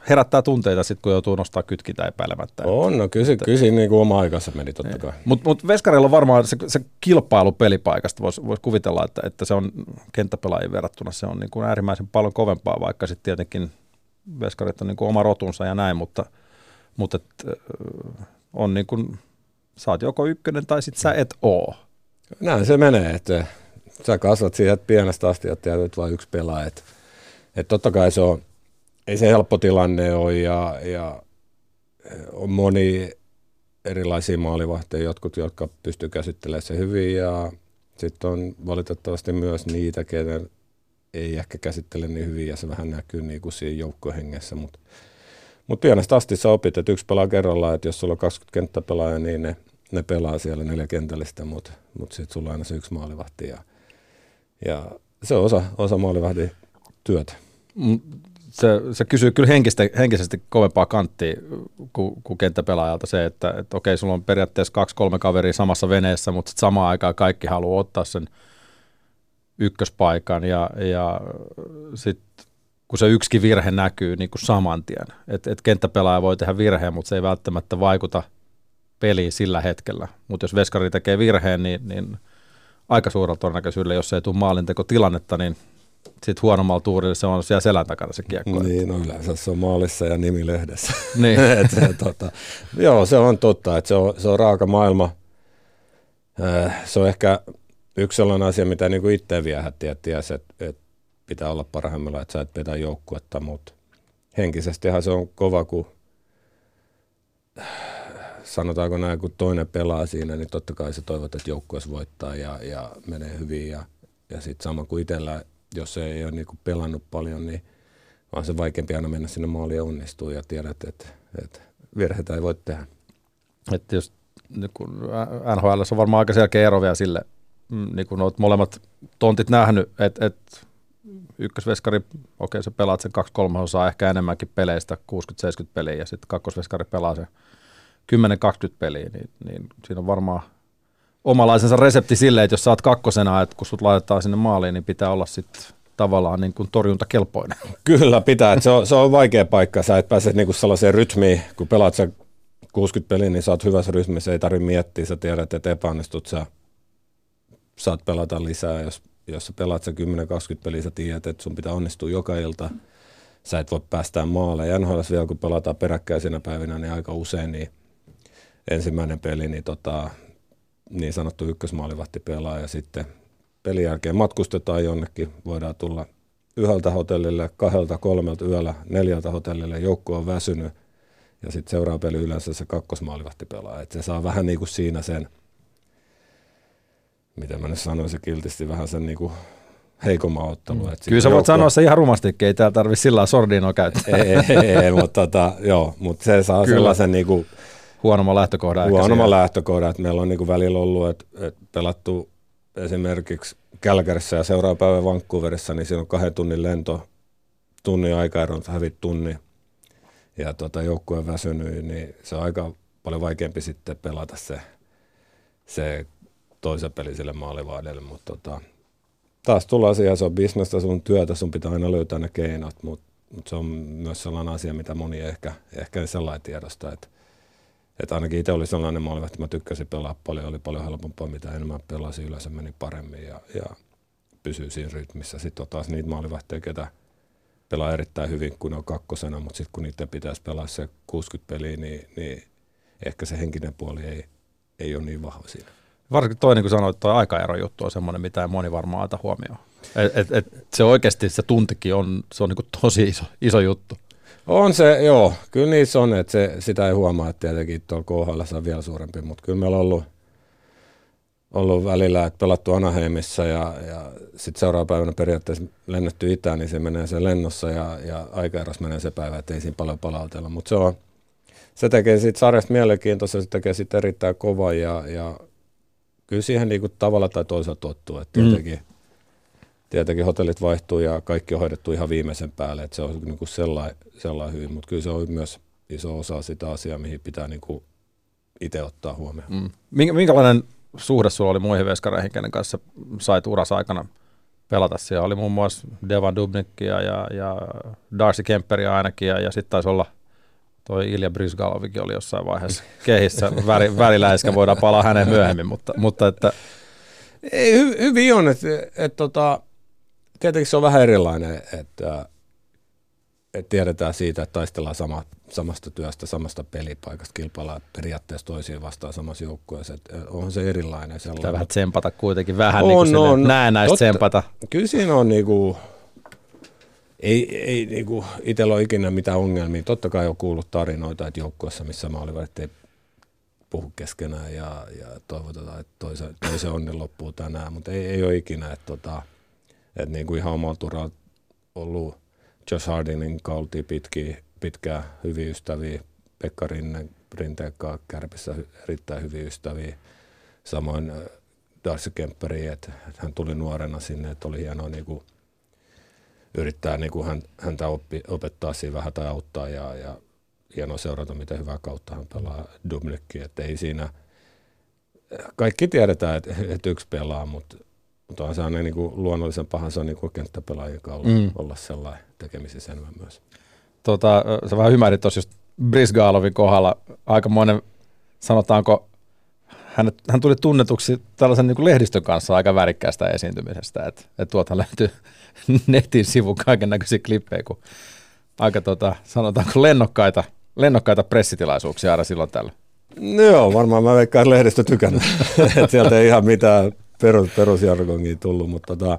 herättää tunteita sitten, kun joutuu nostaa kytkintä epäilemättä. On, no kyllä, kyllä siinä niin kuin oma aikansa meni totta niin. kai. Mutta mut Veskarilla on varmaan se, se kilpailu pelipaikasta, voisi vois kuvitella, että, että se on kenttäpelaajien verrattuna se on niin kuin äärimmäisen paljon kovempaa, vaikka sitten tietenkin Veskarit on niin kuin oma rotunsa ja näin, mutta, mutta et, on niin kuin, sä oot joko ykkönen tai sitten sä et oo. Näin se menee, että sä kasvat siihen pienestä asti, että jäät vain yksi pelaaja. Että, että totta kai se on, ei se helppo tilanne ole ja, ja on moni erilaisia maalivahteja, jotkut, jotka pystyy käsittelemään se hyvin ja sitten on valitettavasti myös niitä, kenen ei ehkä käsittele niin hyvin ja se vähän näkyy niin kuin siinä joukkohengessä, mutta mut pienestä asti sä opit, että yksi pelaa kerrallaan, että jos sulla on 20 kenttäpelaajaa, niin ne, ne pelaa siellä neljä kentällistä, mutta mut sitten sulla on aina se yksi maalivahti ja, ja se on osa, osa maalivahdin työtä se, se kysyy kyllä henkistä, henkisesti kovempaa kanttia kuin, kuin kenttäpelaajalta se, että, että okei, sulla on periaatteessa kaksi-kolme kaveria samassa veneessä, mutta sitten samaan aikaan kaikki haluaa ottaa sen ykköspaikan ja, ja sitten kun se yksikin virhe näkyy niin kuin saman tien. Että et kenttäpelaaja voi tehdä virheen, mutta se ei välttämättä vaikuta peliin sillä hetkellä. Mutta jos veskari tekee virheen, niin, niin aika suurella todennäköisyydellä, jos ei tule maalintekotilannetta, niin sitten huonommalla tuurilla se on siellä selän takana se kiekko. Niin, no yleensä se on maalissa ja nimi lehdessä. Niin. et, se, tota, joo, se on totta, että se on, se on raaka maailma. Äh, se on ehkä yksi sellainen asia, mitä niin kuin itse viehätti, että ties, että, että pitää olla parhaimmillaan, että sä et petä joukkuetta, mutta henkisestihan se on kova, kun sanotaanko näin, kun toinen pelaa siinä, niin totta kai se toivot, että joukkueessa voittaa ja, ja menee hyvin ja, ja sitten sama kuin itsellä jos ei ole niin kuin pelannut paljon, niin on se vaikeampi aina mennä sinne maaliin ja onnistua ja tiedät, että, että virheitä ei voi tehdä. Että jos niin NHL on varmaan aika selkeä ero vielä sille, mm, niin kun olet molemmat tontit nähnyt, että, että ykkösveskari, okei sä pelaat sen kaksi osaa ehkä enemmänkin peleistä, 60-70 peliä, ja sitten kakkosveskari pelaa se 10-20 peliä, niin, niin siinä on varmaan omalaisensa resepti sille, että jos oot kakkosena, että kun sut laitetaan sinne maaliin, niin pitää olla sitten tavallaan niin kuin torjuntakelpoinen. Kyllä pitää, se on, se on vaikea paikka, sä et pääse niin kuin sellaiseen rytmiin, kun pelaat sä 60 peliä, niin sä oot hyvässä rytmissä, ei tarvitse miettiä, sä tiedät, että epäonnistut, sä saat pelata lisää, jos, jos sä pelaat sä 10-20 peliä, sä tiedät, että sun pitää onnistua joka ilta, sä et voi päästää maalle. Ja NHL vielä, kun pelataan peräkkäisinä päivinä, niin aika usein, niin ensimmäinen peli, niin, tota, niin sanottu ykkösmaalivahti pelaa ja sitten pelin jälkeen matkustetaan jonnekin, voidaan tulla yhdeltä hotellille, kahdelta, kolmelta yöllä, neljältä hotellille, joukko on väsynyt ja sitten seuraava peli yleensä se kakkosmaalivahti pelaa. Et se saa vähän niin kuin siinä sen, miten mä nyt sanoisin kiltisti, vähän sen niin kuin heikomman ottelu. Mm. Kyllä sä voit joukko... sanoa se ihan rumasti, ei täällä tarvitse sillä sordinoa käyttää. ei, ei, ei, mutta, tota, joo, mutta se saa Kyllä. sellaisen niin kuin, huonomman lähtökohdan. Huonomman lähtökohdan, että meillä on niin kuin välillä ollut, että, että pelattu esimerkiksi Kälkärissä ja seuraava päivä Vancouverissa, niin siinä on kahden tunnin lento, tunnin aikaero, hävit tunni ja tota, joukkue on väsynyt, niin se on aika paljon vaikeampi sitten pelata se, se toisen peli sille maalivahdelle, mutta tota, taas tullaan siihen, se on bisnestä, sun työtä, sun pitää aina löytää ne keinot, mutta mut se on myös sellainen asia, mitä moni ehkä, ehkä sellainen tiedosta, että että ainakin itse oli sellainen maali, että mä tykkäsin pelaa paljon, oli paljon helpompaa, mitä enemmän pelasin, yleensä meni paremmin ja, ja pysyy siinä rytmissä. Sitten on taas niitä maalivahteja, ketä pelaa erittäin hyvin, kun ne on kakkosena, mutta sitten kun niiden pitäisi pelaa se 60 peliä, niin, niin ehkä se henkinen puoli ei, ei ole niin vahva siinä. Varsinkin toi, niin kuin sanoit, tuo aikaero juttu on semmoinen, mitä ei moni varmaan ota huomioon. Et, et, et se oikeasti se tuntikin on, se on niin tosi iso, iso juttu. On se, joo. Kyllä niissä on, että se, sitä ei huomaa, että tietenkin tuolla KHL on vielä suurempi, mutta kyllä meillä on ollut, ollut välillä, että pelattu Anaheimissa ja, ja sitten seuraava päivänä periaatteessa lennetty itään, niin se menee se lennossa ja, ja aikaeros menee se päivä, että ei siinä paljon palautella. Mutta se, on, se tekee siitä sarjasta mielenkiintoista, se tekee siitä erittäin kova ja, ja kyllä siihen niinku tavalla tai toisella tottuu. Että tietenkin, mm. Tietenkin hotellit vaihtuu ja kaikki on hoidettu ihan viimeisen päälle, että se on niinku sellainen, sellainen hyvin, mutta kyllä se on myös iso osa sitä asiaa, mihin pitää niinku itse ottaa huomioon. Mm. Minkälainen suhde sulla oli muihin veskareihin, kenen kanssa sait uras aikana pelata? Siellä oli muun muassa Devan Dubnikia ja, ja Darcy Kemperia ainakin, ja, ja sitten taisi olla toi Ilja Brysgalovikin oli jossain vaiheessa kehissä väri, väriläiskä, voidaan palaa häneen myöhemmin, mutta, mutta että... Ei, hy, hyvin on, että et, tota, tietenkin se on vähän erilainen, että et tiedetään siitä, että taistellaan sama, samasta työstä, samasta pelipaikasta, kilpaillaan periaatteessa toisiin vastaan samassa joukkueessa. onhan se erilainen. Sellainen. Pitää vähän tsempata kuitenkin, vähän on, niin kuin on, näennäistä tsempata. Kyllä siinä on niin kuin, ei, ei niin kuin, itsellä ole ikinä mitään ongelmia. Totta kai on kuullut tarinoita, että joukkueessa, missä mä olin, että ei puhu keskenään ja, ja toivotetaan, että toisen, toisen onni loppuu tänään, mutta ei, ei ole ikinä, että, tota, että niin kuin ihan omalla turalla ollut Josh Hardinin kautta pitkiä, pitkää hyviä ystäviä, Pekka Rinne, Rinteen Kärpissä erittäin hyviä ystäviä, samoin äh, Darcy Kemperi, että hän tuli nuorena sinne, että oli hienoa niin kuin, yrittää niin kuin hän, häntä oppi, opettaa siinä vähän tai auttaa ja, ja hienoa seurata, miten hyvää kautta hän pelaa Dubnikki, että ei siinä, kaikki tiedetään, että, että yksi pelaa, mutta, mutta on se aina niin kuin luonnollisen pahan, se on niin kuin kenttäpelaajien olla, mm. olla sellainen tekemisissä enemmän myös. Tota, sä vähän ymmärrit tuossa just Brisgalovin kohdalla aikamoinen, sanotaanko, hän, hän tuli tunnetuksi tällaisen niin kuin lehdistön kanssa aika värikkäästä esiintymisestä, että et tuothan löytyy netin sivun kaiken näköisiä klippejä, kun aika tota, sanotaanko lennokkaita, lennokkaita pressitilaisuuksia aina silloin tällä. No joo, varmaan mä veikkaan lehdistö tykännyt, että sieltä ei ihan mitään perus, perusjargongia tullut, mutta tota,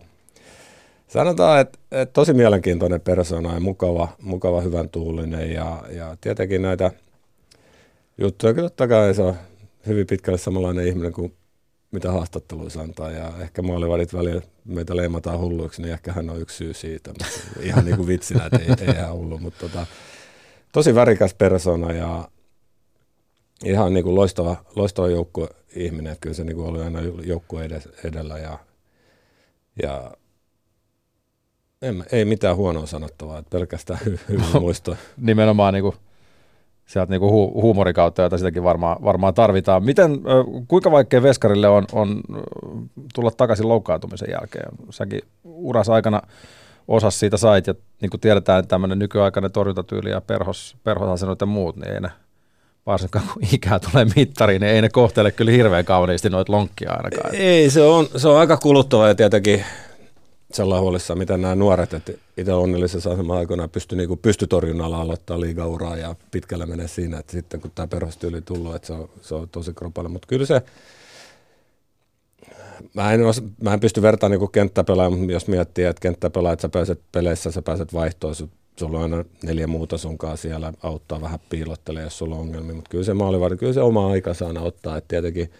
sanotaan, että, että, tosi mielenkiintoinen persona ja mukava, mukava hyvän tuulinen ja, ja tietenkin näitä juttuja, totta kai se on hyvin pitkälle samanlainen ihminen kuin mitä haastatteluissa antaa ja ehkä maalivadit välillä meitä leimataan hulluiksi, niin ehkä hän on yksi syy siitä. Ihan niin kuin vitsinä, että ei, ei ihan hullu, mutta tota, tosi värikäs persona ja ihan niin kuin loistava, loistava joukko ihminen, että kyllä se niin kuin oli aina joukko edellä ja, ja en, ei mitään huonoa sanottavaa, että pelkästään hyvin muisto. Nimenomaan niin kuin sieltä niinku hu- huumorin kautta, jota sitäkin varmaan, varmaan tarvitaan. Miten, kuinka vaikea Veskarille on, on tulla takaisin loukkaantumisen jälkeen? Säkin uras aikana osas siitä sait, ja niin kuin tiedetään, että tämmöinen nykyaikainen torjuntatyyli ja perhos, perhosasennot ja muut, niin ei ne, varsinkaan kun ikää tulee mittariin, niin ei ne kohtele kyllä hirveän kauniisti noita lonkkia ainakaan. Ei, se on, se on aika kuluttava ja tietenkin sellainen huolissa, miten nämä nuoret, että itse onnellisessa asemassa aikoina pysty niinku pystytorjunnalla aloittaa liigauraa ja pitkällä menee siinä, että sitten kun tämä perhostyyli tullut, että se on, se on tosi kropalle, mutta kyllä se, mä en, os, mä en pysty vertaamaan niin kenttäpelaaja, mutta jos miettii, että kenttäpelaaja, että sä pääset peleissä, sä pääset vaihtoon, sulla on aina neljä muuta sunkaan siellä, auttaa vähän piilottelee, jos sulla on ongelmia, mutta kyllä se maalivahdin, kyllä se oma aikansa aina ottaa, että tietenkin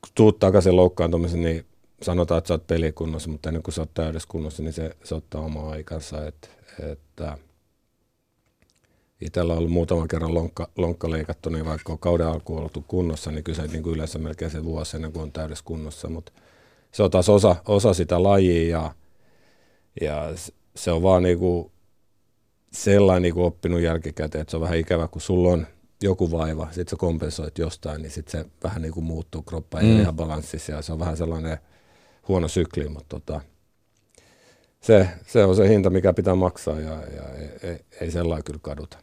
kun tuut takaisin loukkaantumisen, niin sanotaan, että sä oot pelikunnossa, mutta ennen kuin sä oot täydessä kunnossa, niin se, se ottaa omaa aikansa. Et, että itsellä on ollut muutaman kerran lonkka, lonkka leikattu, niin vaikka on kauden alkuun oltu kunnossa, niin kyllä se niin kuin yleensä melkein se vuosi ennen kuin on täydessä kunnossa. Mutta se on taas osa, osa sitä lajia ja, ja se on vaan niin kuin sellainen niin kuin oppinut jälkikäteen, että se on vähän ikävä, kun sulla on joku vaiva, sitten sä kompensoit jostain, niin sitten se vähän niin kuin muuttuu, kroppa ei mm. ihan balanssissa ja se on vähän sellainen huono sykli, mutta tota, se, se on se hinta, mikä pitää maksaa ja, ja ei, ei, ei sellainen kyllä kaduta.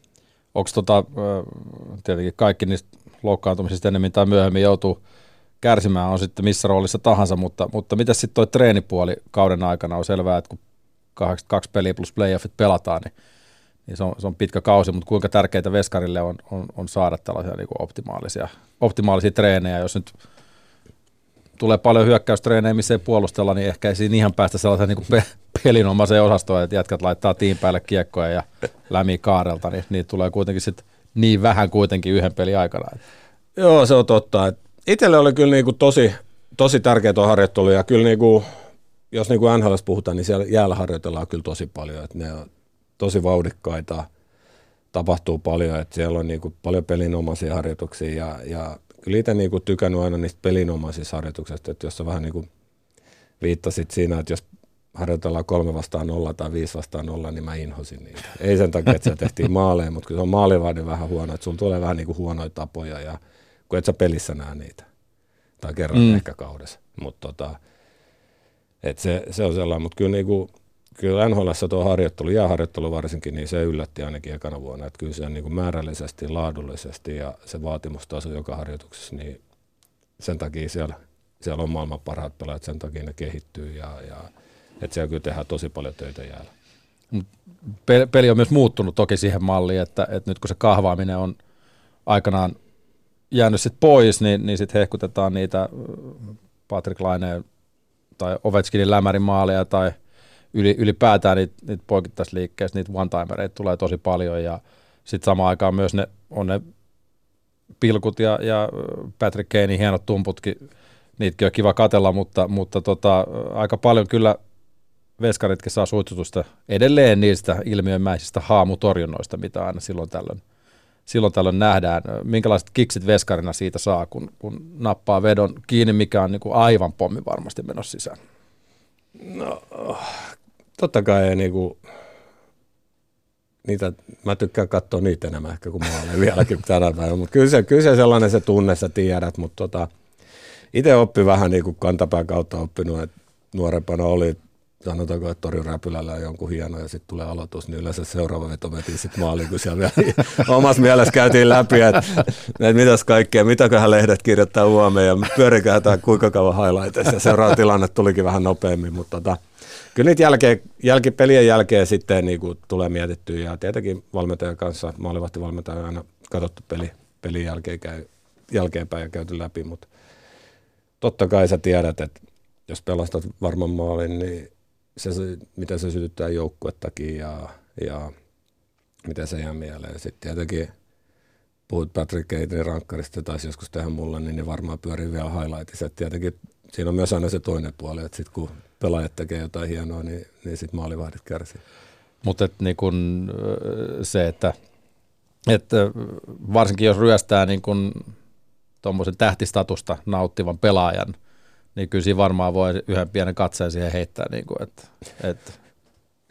Onko tota, tietenkin kaikki niistä loukkaantumisista enemmän tai myöhemmin joutuu kärsimään, on sitten missä roolissa tahansa, mutta, mutta mitä sitten toi treenipuoli kauden aikana on selvää, että kun 82 peliä plus playoffit pelataan, niin, niin se, on, se on pitkä kausi, mutta kuinka tärkeitä veskarille on, on, on saada tällaisia niin kuin optimaalisia, optimaalisia treenejä, jos nyt tulee paljon hyökkäystreenejä, missä ei puolustella, niin ehkä ei siinä ihan päästä sellaisen niin pe- pelinomaiseen osastoon, että jätkät laittaa tiin päälle kiekkoja ja lämi kaarelta, niin niitä tulee kuitenkin sit niin vähän kuitenkin yhden pelin aikana. Joo, se on totta. Itselle oli kyllä niinku tosi, tosi tärkeä tuo harjoittelu ja kyllä niinku, jos niinku NHL puhutaan, niin siellä jäällä harjoitellaan kyllä tosi paljon, että ne on tosi vauhdikkaita, tapahtuu paljon, että siellä on niinku paljon pelinomaisia harjoituksia ja, ja kyllä itse niinku tykännyt aina niistä pelinomaisista harjoituksista, että jos sä vähän niinku viittasit siinä, että jos harjoitellaan kolme vastaan nolla tai viisi vastaan nolla, niin mä inhosin niitä. Ei sen takia, että se tehtiin maaleen, mutta kyllä se on maalivahdin vähän huono, että sulla tulee vähän niinku huonoja tapoja ja kun et sä pelissä näe niitä. Tai kerran mm. ehkä kaudessa. Mutta tota, et se, se, on sellainen, mutta kyllä niinku, kyllä NHL tuo harjoittelu, jääharjoittelu varsinkin, niin se yllätti ainakin ekana vuonna. Että kyllä se niin kuin määrällisesti, laadullisesti ja se vaatimustaso joka harjoituksessa, niin sen takia siellä, siellä on maailman parhaat pelaajat, sen takia ne kehittyy ja, ja että siellä kyllä tehdään tosi paljon töitä jäällä. Peli on myös muuttunut toki siihen malliin, että, että nyt kun se kahvaaminen on aikanaan jäänyt sit pois, niin, niin sitten hehkutetaan niitä Patrick Laineen tai Ovechkinin lämärin maaleja tai – yli, ylipäätään niitä, niitä poikittaisliikkeistä, niitä one-timereita tulee tosi paljon ja sitten samaan aikaan myös ne, on ne pilkut ja, ja Patrick Kanein hienot tumputkin, niitäkin on kiva katella, mutta, mutta tota, aika paljon kyllä veskaritkin saa suitsutusta edelleen niistä ilmiömäisistä haamutorjunnoista, mitä aina silloin tällöin, silloin tällöin nähdään. Minkälaiset kiksit veskarina siitä saa, kun, kun nappaa vedon kiinni, mikä on niin kuin aivan pommi varmasti menossa sisään? No, totta kai ei niinku, niitä, mä tykkään katsoa niitä enemmän ehkä kuin maaleja vieläkin tänä päivänä, mutta kyllä se, kyllä se sellainen se tunne, sä tiedät, mutta tota, itse oppi vähän niin kuin kantapään kautta oppinut, että nuorempana oli, sanotaanko, että Tori Räpylällä on jonkun hieno ja sitten tulee aloitus, niin yleensä seuraava veto metiin sitten maaliin, kun siellä omassa mielessä käytiin läpi, että, että mitäs kaikkea, mitäköhän lehdet kirjoittaa huomioon ja pyörikää tämä kuinka kauan highlightissa. Ja seuraava tilanne tulikin vähän nopeammin, mutta tota, kyllä niitä jälkeen, jälki, pelien jälkeen sitten niin kuin tulee mietittyä. Ja tietenkin valmentajan kanssa, maalivahtivalmentaja on aina katsottu peli, pelin jälkeen käy, jälkeenpäin ja käyty läpi, mutta totta kai sä tiedät, että jos pelastat varman maalin, niin se, miten se sytyttää joukkuettakin ja, ja miten se jää mieleen. Sitten tietenkin puhut Patrick Keiterin rankkarista, taisi joskus tehdä mulle, niin ne varmaan pyörii vielä highlightissa. tietenkin siinä on myös aina se toinen puoli, että sitten kun pelaajat tekee jotain hienoa, niin, niin sitten maalivahdit kärsii. Mutta niin kun se, että, että varsinkin jos ryöstää niin kun tuommoisen tähtistatusta nauttivan pelaajan, niin kyllä siinä varmaan voi yhden pienen katseen siihen heittää, niin kuin, että, että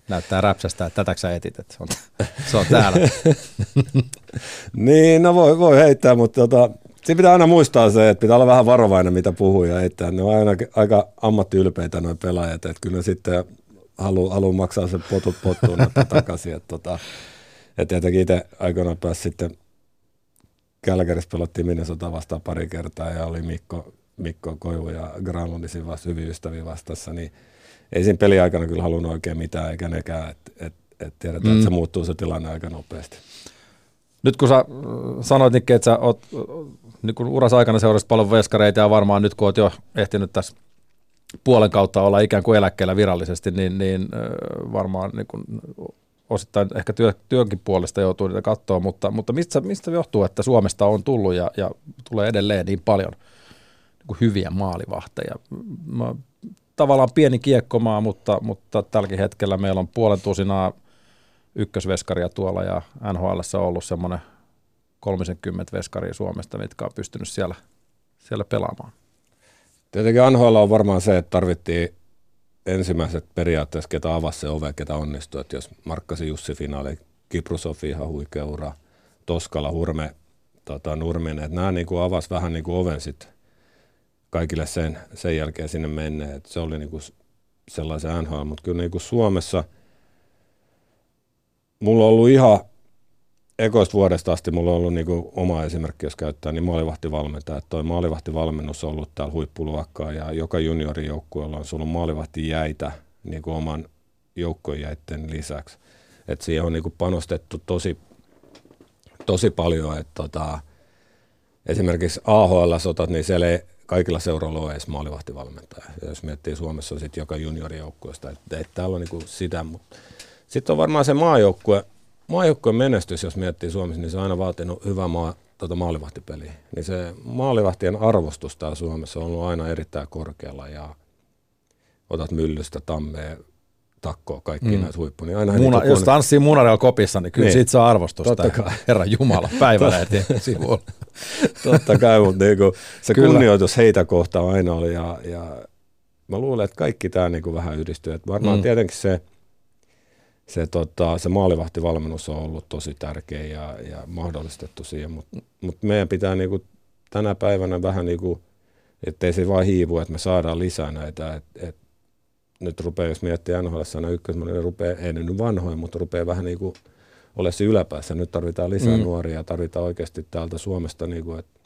näyttää räpsästä, että tätäkö sä etit, että se on, se on täällä. niin, no voi, voi heittää, mutta tota, Siinä pitää aina muistaa se, että pitää olla vähän varovainen, mitä puhuu ja heittää. Ne on aina aika ammattiylpeitä noin pelaajat, että kyllä sitten haluaa halu maksaa sen potut pottuun takaisin. Että tota, et tietenkin itse aikoinaan pääsi sitten Kälkärissä pelattiin Minnesota vastaan pari kertaa ja oli Mikko, Mikko Koivu ja Granlundin vasta hyvin ystäviä vastassa, niin ei siinä peliaikana kyllä halunnut oikein mitään, eikä nekään, että et, et tiedetään, mm. että se muuttuu se tilanne aika nopeasti. Nyt kun sä äh, sanoit Nikki, että sä oot niin kun uras aikana seurasit paljon veskareita ja varmaan nyt kun oot jo ehtinyt tässä puolen kautta olla ikään kuin eläkkeellä virallisesti, niin, niin varmaan niin kun osittain ehkä työ, työnkin puolesta joutuu niitä katsoa, mutta, mutta mistä, mistä johtuu, että Suomesta on tullut ja, ja tulee edelleen niin paljon niin hyviä maalivahteja? Mä, tavallaan pieni kiekkomaa, mutta, mutta tälläkin hetkellä meillä on puolen tusinaa ykkösveskaria tuolla ja NHL on ollut semmoinen 30 veskaria Suomesta, mitkä on pystynyt siellä, siellä pelaamaan. Tietenkin NHL on varmaan se, että tarvittiin ensimmäiset periaatteessa, ketä avasi se ove, ketä onnistui. Että jos Markkasi Jussi finaali, Kiprusofi ihan huikea ura, Toskala, Hurme, tota, Nurminen, että nämä niin avasi vähän niin kuin oven sitten kaikille sen, sen jälkeen sinne menneen. Että se oli niin kuin sellaisen NHL, mutta kyllä niin kuin Suomessa mulla on ollut ihan ekoista vuodesta asti mulla on ollut niin kuin oma esimerkki, jos käyttää, niin maalivahtivalmentaja. Toi maalivahtivalmennus on ollut täällä huippuluokkaa ja joka juniorijoukkueella on ollut maalivahti jäitä niin kuin oman jäitten lisäksi. Et siihen on niin kuin panostettu tosi, tosi paljon, että tota, esimerkiksi AHL-sotat, niin siellä ei kaikilla seuroilla ole edes maalivahtivalmentaja. Ja jos miettii Suomessa on sitten joka juniorijoukkueesta, että et täällä on niin kuin sitä, mutta sitten on varmaan se maajoukkue, maajoukkueen menestys, jos miettii Suomessa, niin se on aina vaatinut hyvää maa, tota maalivahtipeliä. Niin se maalivahtien arvostus täällä Suomessa on ollut aina erittäin korkealla ja otat myllystä, tammea, takkoa, kaikki mm. näitä huippuja. Niin aina Muna, niin jos kun... tanssii Munarella kopissa, niin kyllä niin. siitä saa arvostusta. Totta kai. Herra Jumala, päivälehti sivulla. Totta kai, mutta niin kuin, se kyllä. kunnioitus heitä kohtaan aina oli. Ja, ja mä luulen, että kaikki tämä niin vähän yhdistyy. Että varmaan mm. tietenkin se – se, tota, se maalivahtivalmennus on ollut tosi tärkeä ja, ja mahdollistettu siihen, mutta mut meidän pitää niinku tänä päivänä vähän niin kuin, ettei se vaan hiivu, että me saadaan lisää näitä, et, et nyt rupeaa, jos miettii NHL sana ykkös, niin rupeaa, ei nyt vanhoja, mutta rupeaa vähän niin kuin ole se yläpäässä. Nyt tarvitaan lisää mm. nuoria, tarvitaan oikeasti täältä Suomesta, niin kuin, että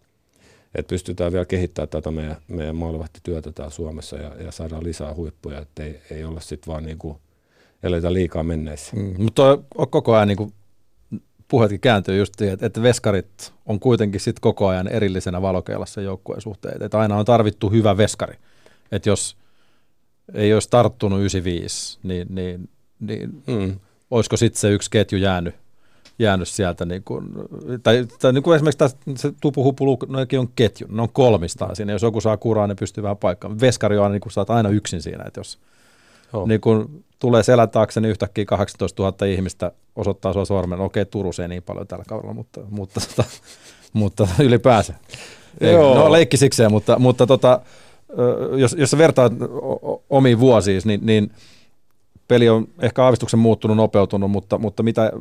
et pystytään vielä kehittämään tätä meidän, meidän maalivahtityötä täällä Suomessa ja, ja saadaan lisää huippuja, että ei, ei olla sitten vaan niin kuin eletä liikaa menneissä. Mm, mutta koko ajan niin puheetkin kääntyy just siihen, että, että veskarit on kuitenkin sit koko ajan erillisenä valokeilassa joukkueen suhteen. Että aina on tarvittu hyvä veskari. Että jos ei olisi tarttunut 95, niin, niin, niin mm. olisiko sitten se yksi ketju jäänyt, jäänyt sieltä, niin kuin, tai, tai niin kuin esimerkiksi tässä, se tupuhupu, noikin on ketju, ne on kolmistaan siinä, jos joku saa kuraa, ne pystyy vähän paikkaan. Veskari on aina, niin kuin saat aina yksin siinä, että jos oh. niin kun tulee selän taakse, niin yhtäkkiä 18 000 ihmistä osoittaa sua sormen. Okei, Turussa ei niin paljon tällä kaudella, mutta, mutta, mutta, mutta ylipäänsä. Ei, no leikki sikseen, mutta, mutta tota, jos, jos sä vertaat omiin vuosiin, niin, niin peli on ehkä aavistuksen muuttunut, nopeutunut, mutta, mutta mitä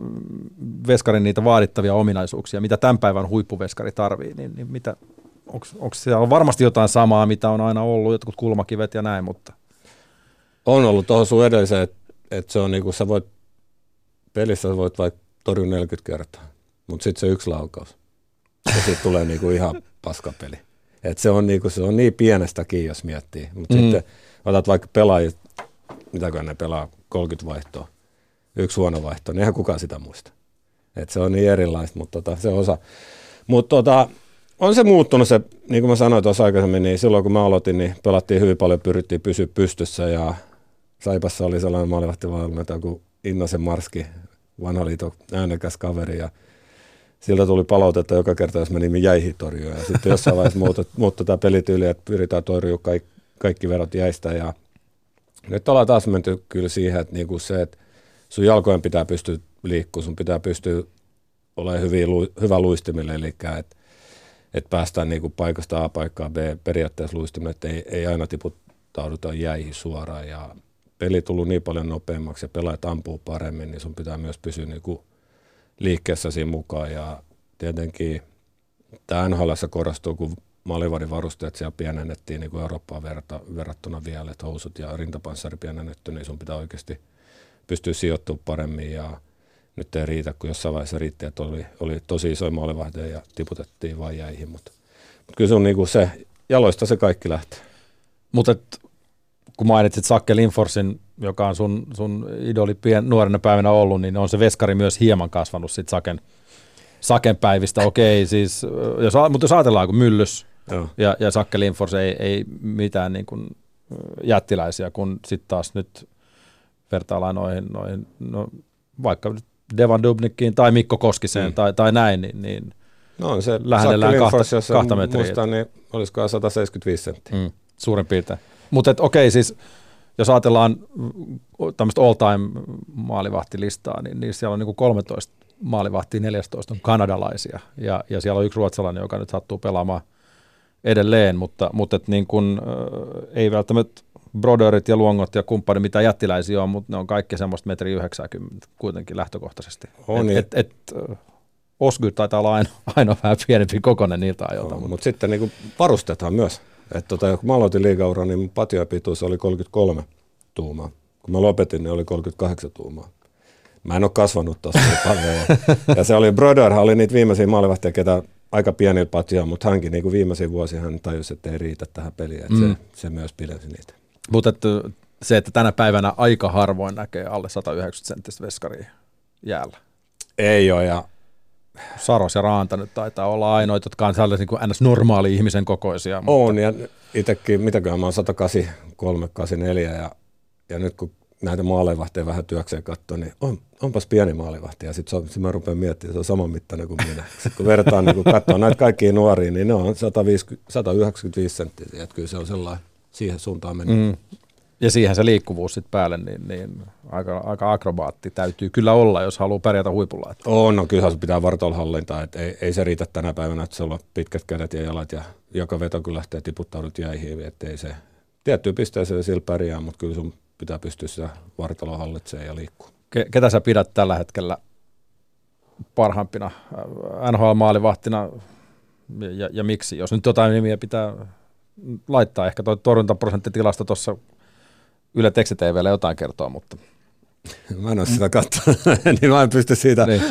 veskarin niitä vaadittavia ominaisuuksia, mitä tämän päivän huippuveskari tarvii, niin, niin mitä, onko siellä varmasti jotain samaa, mitä on aina ollut, jotkut kulmakivet ja näin, mutta – on ollut tuohon sun edelliseen, että et se on niinku, sä voit, pelissä voit vaikka torjua 40 kertaa, mutta sitten se yksi laukaus. Ja sitten tulee niinku ihan paskapeli. Et se, on niinku, se on niin pienestäkin, jos miettii. Mutta mm. sitten otat vaikka pelaajat, mitäkö ne pelaa, 30 vaihtoa, yksi huono vaihto, niin eihän kukaan sitä muista. Et se on niin erilaista, mutta tota, se osa. Mutta tota, on se muuttunut se, niin kuin mä sanoin tuossa aikaisemmin, niin silloin kun mä aloitin, niin pelattiin hyvin paljon, pyrittiin pysyä pystyssä ja Saipassa oli sellainen maalivahtivalmentaja kuin Innosen Marski, vanha liiton äänekäs kaveri ja siltä tuli palautetta joka kerta, jos menimme jäihitorjoon. Ja sitten jossain vaiheessa muuttui, muuttui tämä pelityyli, että pyritään torjumaan kaikki, kaikki verot jäistä. Ja nyt ollaan taas menty kyllä siihen, että niinku se, että sun jalkojen pitää pystyä liikkumaan, sun pitää pystyä olemaan hyvin, hyvä luistimille, eli että et päästään niinku paikasta A paikkaan B periaatteessa luistimille, että ei, ei aina tiputtauduta jäihin suoraan. Ja peli tullut niin paljon nopeammaksi ja pelaajat ampuu paremmin, niin sun pitää myös pysyä niin kuin liikkeessä siinä mukaan. Ja tietenkin tämä NHL korostuu, kun maalivadin varusteet siellä pienennettiin niin kuin Eurooppaan verta, verrattuna vielä, että housut ja rintapanssari pienennetty, niin sun pitää oikeasti pystyä sijoittumaan paremmin ja nyt ei riitä, kun jossain vaiheessa riitti, että oli, oli tosi isoja maalivahdeja ja tiputettiin vain jäihin, mutta, mutta kyllä se on niin kuin se jaloista se kaikki lähtee. Mutta kun mainitsit Sakke Linforsin, joka on sun, sun idoli pien, nuorena päivänä ollut, niin on se veskari myös hieman kasvanut sit Saken, Saken päivistä. Okei, siis, jos, mutta jos ajatellaan, kun Myllys Joo. ja, ja Sakke Linfors ei, ei mitään niin kuin jättiläisiä, kun sitten taas nyt vertaillaan noihin, noihin no, vaikka Devan Dubnikkiin tai Mikko Koskiseen mm. tai, tai näin, niin, niin No on se Lähennellään kahta- kahta metriä. muistan, niin olisiko 175 senttiä. Mm, suurin piirtein. Mutta okei, siis jos ajatellaan tämmöistä all-time maalivahtilistaa, niin, niin siellä on niinku 13 maalivahtia, 14 on kanadalaisia. Ja, ja siellä on yksi ruotsalainen, joka nyt sattuu pelaamaan edelleen, mutta, mutta et niin kun, äh, ei välttämättä Broderit ja Luongot ja kumppanit mitä jättiläisiä on, mutta ne on kaikki semmoista metri 90 kuitenkin lähtökohtaisesti. On, et, et, et, äh, Osgyr taitaa olla ainoa, ainoa vähän pienempi kokonen niiltä ajoilta. Mutta mutta Mut sitten niin varustetaan myös. Et tota, kun mä aloitin liigauran, niin mun patjan pituus oli 33 tuumaa. Kun mä lopetin, niin oli 38 tuumaa. Mä en ole kasvanut tossa niin paljon. Ja, ja se oli, Broderhan oli niitä viimeisiä maalivahtia, ketä aika pienillä patjaa, mutta hänkin niin viimeisiä vuosia hän tajusi, että ei riitä tähän peliin. Et Mm. se, se myös pidensi niitä. Mutta se, että tänä päivänä aika harvoin näkee alle 190 senttistä veskaria jäällä. Ei ole, ja Saros ja Raanta nyt taitaa olla ainoita, jotka on sellaisia niin kuin ns. normaali ihmisen kokoisia. Mutta, On, ja itsekin, mitäköhän mä oon 183, 84, ja, ja nyt kun näitä maalevahteja vähän työkseen katsoo, niin on, onpas pieni maalivahti, ja sitten sit mä rupean miettimään, se on saman mittainen kuin minä. Sit kun vertaan, niin kun katsoo näitä kaikkia nuoria, niin ne on 150, 195 senttisiä, että kyllä se on sellainen, siihen suuntaan mennyt. Mm. Ja siihen se liikkuvuus sitten päälle, niin, niin aika, aika akrobaatti täytyy kyllä olla, jos haluaa pärjätä huipulla. Että, On, no kyllähän se pitää vartalohallintaa, että ei, ei, se riitä tänä päivänä, että sulla on pitkät kädet ja jalat, ja joka veto kun lähtee tiputtaudut jäihin, että ei se tiettyyn pisteeseen sillä pärjää, mutta kyllä sun pitää pystyä sitä vartaloa hallitsemaan ja liikkuu. ke, ketä sä pidät tällä hetkellä parhaimpina NHL-maalivahtina ja, ja, ja miksi? Jos nyt jotain nimiä pitää laittaa, ehkä tuo torjuntaprosenttitilasto tuossa Yle Teksti TVlle jotain kertoo, mutta Mä en ole sitä katsonut, niin mä en pysty siitä, Niin.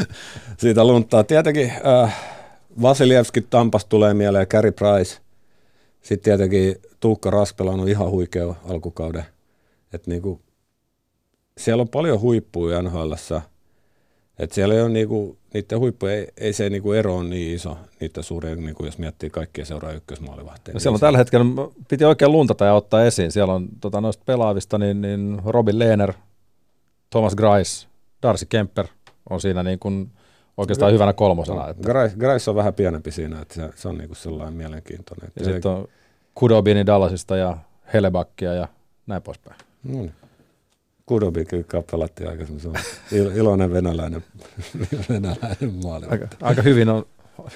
siitä lunttaa. Tietenkin äh, Vasilievski Tampas tulee mieleen, Carey Price. Sitten tietenkin Tuukka Raspela on ihan huikea alkukauden. Et niinku, siellä on paljon huippuja NHLssä. Et siellä ei ole niinku, niiden huippuja, ei, ei se niinku ero ole niin iso, niiden suuria, niinku jos miettii kaikkia seuraa ykkösmaalivahteja. No siellä on tällä hetkellä, piti oikein luntata ja ottaa esiin, siellä on tota, noista pelaavista, niin, niin Robin Lehner, Thomas Grice, Darcy Kemper on siinä niin kuin oikeastaan hyvänä kolmosena. Että, Grice, Grice on vähän pienempi siinä, että se, se on niinku sellainen mielenkiintoinen. ja sitten on Kudobini Dallasista ja Helebakkia ja näin poispäin. No niin. Kudobikin kappelattiin aika iloinen venäläinen, venäläinen maali. Aika, aika hyvin, on,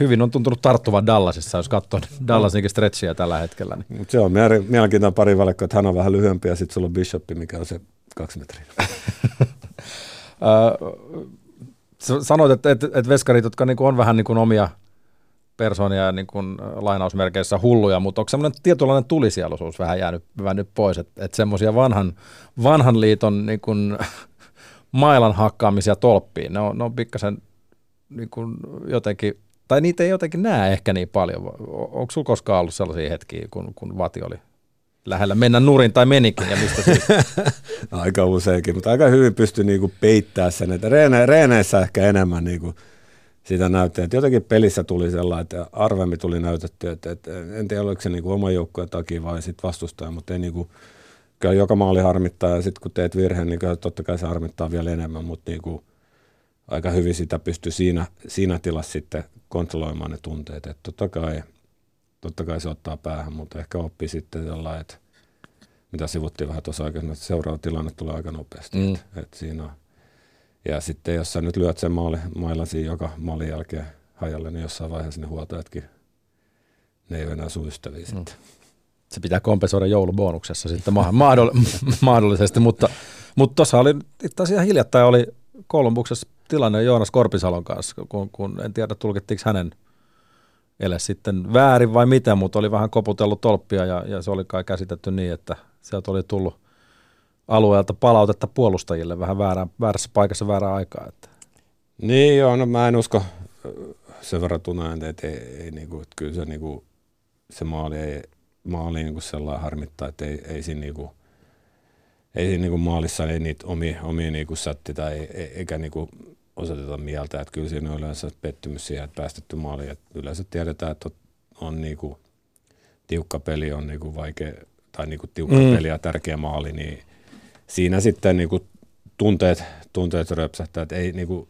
hyvin on tuntunut tarttuvan Dallasissa, jos katsoo Dallasinkin stretchiä tällä hetkellä. Niin. Mutta se on miele- mielenkiintoinen pari valikko, että hän on vähän lyhyempi ja sitten sulla on Bishop, mikä on se kaksi metriä. Sanoit, että, että, että veskarit, jotka niin kuin on vähän niin kuin omia persoonia niin kuin lainausmerkeissä hulluja, mutta onko semmoinen tietynlainen tulisieluisuus vähän jäänyt, jäänyt pois, että, että semmoisia vanhan, vanhan liiton niin kuin, mailan hakkaamisia tolppiin, ne on, ne on pikkasen niin kuin jotenkin, tai niitä ei jotenkin näe ehkä niin paljon. Onko sulla koskaan ollut sellaisia hetkiä, kun, kun Vati oli lähellä mennä nurin tai menikin ja mistä syystä? Aika useinkin, mutta aika hyvin pystyy niinku peittämään sen, että reene, reeneissä ehkä enemmän niinku sitä näyttää. Että jotenkin pelissä tuli sellainen, että harvemmin tuli näytetty, että, että en tiedä oliko se niinku oma joukkueen takia vai sitten vastustaja, mutta ei niinku, kyllä joka maali harmittaa ja sitten kun teet virheen, niin kyllä totta kai se harmittaa vielä enemmän, mutta niinku, aika hyvin sitä pystyy siinä, siinä tilassa sitten kontrolloimaan ne tunteet. Että totta kai, totta kai se ottaa päähän, mutta ehkä oppii sitten sellainen, että mitä sivuttiin vähän tuossa aikaisemmin, että seuraava tilanne tulee aika nopeasti. Mm. Mm. Et, et siinä on. Ja sitten jos sä nyt lyöt sen maali, mailan siinä joka maalin jälkeen hajalle, niin jossain vaiheessa ne huoltajatkin, ne ei ole enää sun ystäviä sitten. se pitää kompensoida joulubonuksessa sitten ma- mahdoll- mahdollisesti, mutta mutta tuossa oli itse asiassa hiljattain oli Kolumbuksessa tilanne Joonas Korpisalon kanssa, kun, kun en tiedä tulkittiinko hänen ele sitten väärin vai mitä, mutta oli vähän koputellut tolppia ja, ja se oli kai käsitetty niin, että sieltä oli tullut alueelta palautetta puolustajille vähän väärään, väärässä paikassa väärään aikaan. Että. Niin joo, no mä en usko sen verran tunnen, että ei, ei niinku, että kyllä se, niinku, se maali ei, maali niin sellainen harmittaa, että ei, ei siinä niin kuin, ei siinä niin kuin maalissa ei niitä omia, omia niin kuin sätti tai eikä niin kuin osoiteta mieltä, että kyllä siinä on yleensä pettymys siihen, että päästetty maali. Että yleensä tiedetään, että on niin kuin, tiukka peli on niin kuin vaikea, tai niin kuin tiukka mm. peli ja tärkeä maali, niin siinä sitten niin kuin tunteet, tunteet röpsähtää, että ei, niin kuin,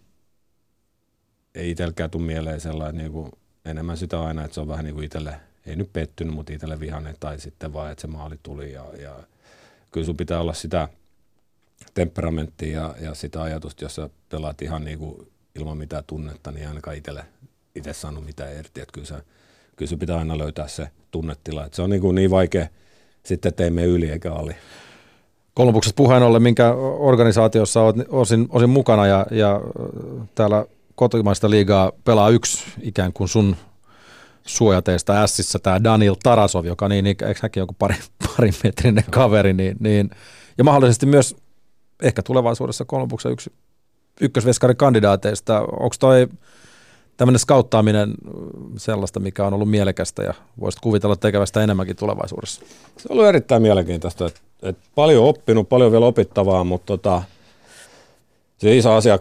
ei itselläkään tule mieleen sellainen niin kuin, enemmän sitä aina, että se on vähän niin kuin itselle, ei nyt pettynyt, mutta itselle vihainen, tai sitten vaan, että se maali tuli ja, ja kyllä sun pitää olla sitä temperamenttia ja, ja sitä ajatusta, jos sä pelaat ihan niin kuin ilman mitään tunnetta, niin ainakaan itselle itse saanut mitään irti, että kyllä kyllä pitää aina löytää se tunnetila, että se on niin, kuin niin vaikea sitten, että ei mene yli eikä ali. Kolmuksesta puheen ollen, minkä organisaatiossa olet osin, osin mukana ja, ja täällä kotimaista liigaa pelaa yksi ikään kuin sun suojateista Sissä tämä Daniel Tarasov, joka niin, eikö hänkin joku pari, pari metrinen kaveri, niin, niin, ja mahdollisesti myös ehkä tulevaisuudessa kolmuksen yksi ykkösveskarin kandidaateista. Onko toi tämmöinen skauttaaminen sellaista, mikä on ollut mielekästä ja voisit kuvitella tekevästä enemmänkin tulevaisuudessa? Se on ollut erittäin mielenkiintoista. Et, et paljon oppinut, paljon vielä opittavaa, mutta tota, se iso asia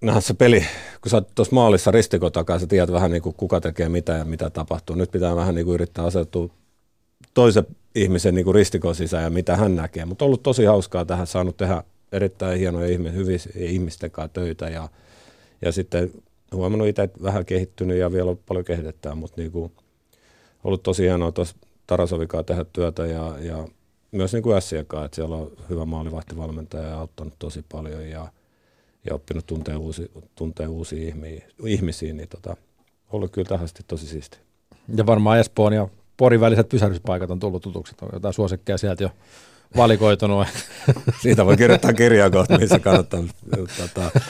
nähdä se peli, kun sä oot tuossa maalissa ristikon takaa, sä tiedät vähän niin kuin kuka tekee mitä ja mitä tapahtuu. Nyt pitää vähän niin kuin yrittää asettua toisen ihmisen niin kuin ristikon sisään ja mitä hän näkee. Mutta ollut tosi hauskaa tähän, saanut tehdä erittäin hienoja ihmisiä, hyviä ihmisten kanssa töitä ja, ja sitten huomannut itse, että vähän kehittynyt ja vielä paljon kehitetään, mutta niin kuin, ollut tosi hienoa tuossa Tarasovikaan tehdä työtä ja, ja myös niin kuin että siellä on hyvä maalivahtivalmentaja ja auttanut tosi paljon ja, ja oppinut tuntee, uusi, tuntee uusia ihmisiä, ihmisiä niin tota, ollut kyllä tähän tosi siisti. Ja varmaan Espoon ja Porin väliset pysähdyspaikat on tullut tutuksi, on jotain suosikkeja sieltä jo valikoitunut. Siitä voi kirjoittaa kirjaa kohta, missä kannattaa. Tota,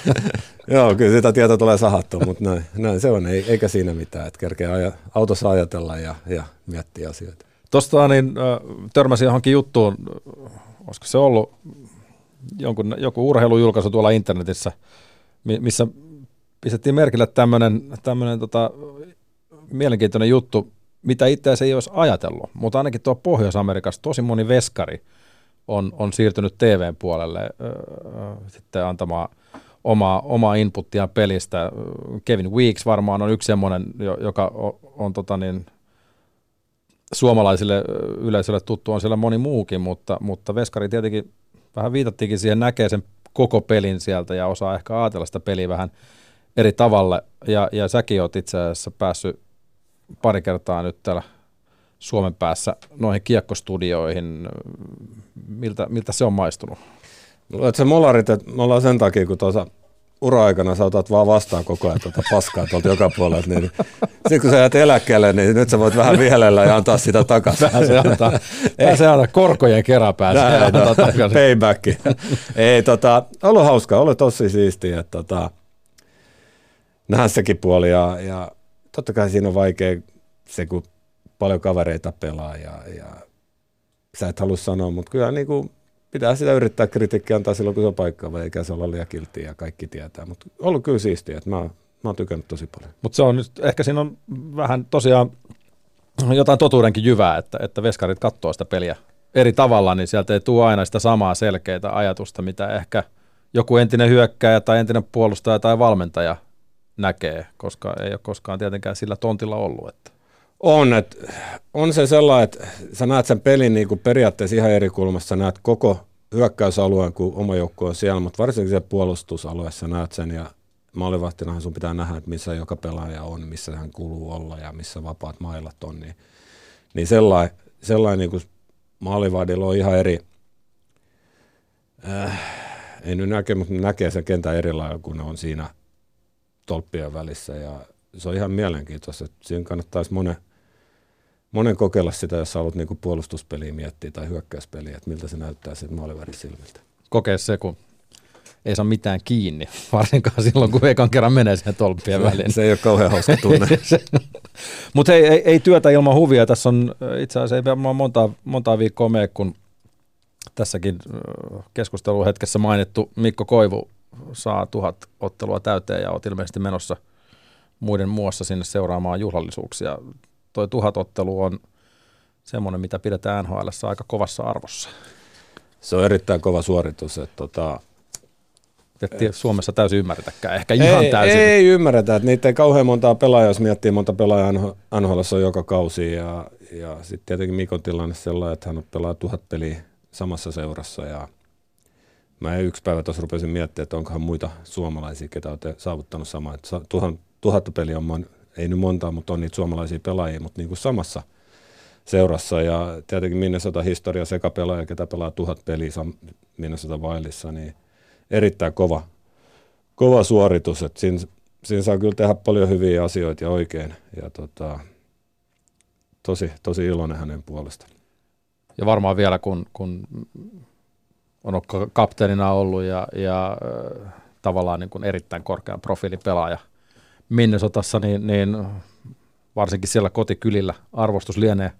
joo, kyllä sitä tietoa tulee sahattua, mutta näin, näin se on, ei, eikä siinä mitään, että kerkeä aja, autossa ajatella ja, ja miettiä asioita. Tuosta niin, törmäsin johonkin juttuun, olisiko se ollut jonkun, joku urheilujulkaisu tuolla internetissä, missä pistettiin merkille tämmöinen, tota, mielenkiintoinen juttu, mitä itse asiassa ei olisi ajatellut, mutta ainakin tuo Pohjois-Amerikassa tosi moni veskari on, on siirtynyt TVn puolelle öö, sitten antamaan omaa, omaa inputtia pelistä. Kevin Weeks varmaan on yksi semmoinen, joka on, on tota niin, suomalaisille yleisölle tuttu, on siellä moni muukin, mutta, mutta veskari tietenkin vähän viitattiinkin siihen, näkee sen koko pelin sieltä ja osaa ehkä ajatella sitä peliä vähän eri tavalla. Ja, ja säkin oot itse asiassa päässyt pari kertaa nyt täällä Suomen päässä noihin kiekkostudioihin. Miltä, miltä se on maistunut? Luulen, että se molarit, että me ollaan sen takia, kun tuossa ura-aikana sä otat vaan vastaan koko ajan tuota paskaa tuolta joka puolelta, niin sitten kun sä jäät eläkkeelle, niin nyt sä voit vähän vihelellä ja antaa sitä takaisin. Pääsee antaa, pääsee antaa korkojen kerran pääsee antaa takaisin. Payback. Ei, tota, ollut hauskaa, ollut tosi siistiä, että tota, nähdä sekin puoli ja, ja totta kai siinä on vaikea se, kun paljon kavereita pelaa ja, ja sä et halua sanoa, mutta kyllä niin kuin pitää sitä yrittää kritiikkiä antaa silloin, kun se on paikka, vai eikä se olla liian kiltiä ja kaikki tietää. Mutta ollut kyllä siistiä, että mä, mä oon tykännyt tosi paljon. Mutta se on nyt, ehkä siinä on vähän tosiaan jotain totuudenkin jyvää, että, että veskarit katsoo sitä peliä eri tavalla, niin sieltä ei tule aina sitä samaa selkeää ajatusta, mitä ehkä joku entinen hyökkäjä tai entinen puolustaja tai valmentaja näkee, koska ei ole koskaan tietenkään sillä tontilla ollut. Että. On, että on se sellainen, että sä näet sen pelin niin kuin periaatteessa ihan eri kulmassa, näet koko hyökkäysalueen, kun oma joukko on siellä, mutta varsinkin se puolustusalueessa näet sen ja maalivahtinahan sun pitää nähdä, että missä joka pelaaja on, missä hän kuuluu olla ja missä vapaat mailat on, niin, niin sellainen, sellainen niin kuin maalivahdilla on ihan eri, äh, ei nyt näke, mutta näkee sen kentän eri lailla, kun ne on siinä tolppien välissä ja se on ihan mielenkiintoista. Siinä kannattaisi monen, monen kokeilla sitä, jos haluat niin puolustuspeliä miettiä tai hyökkäyspeliä, että miltä se näyttää sitten maalivärin silmiltä. Kokee se, kun ei saa mitään kiinni, varsinkaan silloin, kun ekan kerran menee siihen tolppien väliin. Se ei ole kauhean hauska tunne. Mutta ei, ei, ei, työtä ilman huvia. Tässä on äh, itse asiassa ei varmaan monta, monta viikkoa mene, kun tässäkin äh, keskusteluhetkessä mainittu Mikko Koivu saa tuhat ottelua täyteen ja olet ilmeisesti menossa muiden muassa sinne seuraamaan juhlallisuuksia. Toi tuhat ottelu on semmoinen, mitä pidetään NHL aika kovassa arvossa. Se on erittäin kova suoritus. Että tota, että Suomessa täysin ymmärretäkään, ehkä ihan ei, täysin. Ei ymmärretä, että niitä ei kauhean montaa pelaajaa, jos miettii monta pelaajaa NHL on joka kausi ja, ja sitten tietenkin Mikon tilanne sellainen, että hän pelaa tuhat peliä samassa seurassa ja mä yksi päivä tuossa rupesin miettimään, että onkohan muita suomalaisia, ketä olette saavuttanut samaa. Että tuhan, tuhatta peliä on, ei nyt montaa, mutta on niitä suomalaisia pelaajia, mutta niin kuin samassa seurassa. Ja tietenkin Minnesota historia sekä pelaaja, ketä pelaa tuhat peliä Minnesota Wildissa, niin erittäin kova, kova suoritus. Että siinä, siinä, saa kyllä tehdä paljon hyviä asioita ja oikein. Ja tota, tosi, tosi iloinen hänen puolestaan. Ja varmaan vielä, kun, kun on kapteenina ollut ja, ja tavallaan niin kuin erittäin korkean profiilin pelaaja Minnesotassa, niin, niin varsinkin siellä kotikylillä arvostus lienee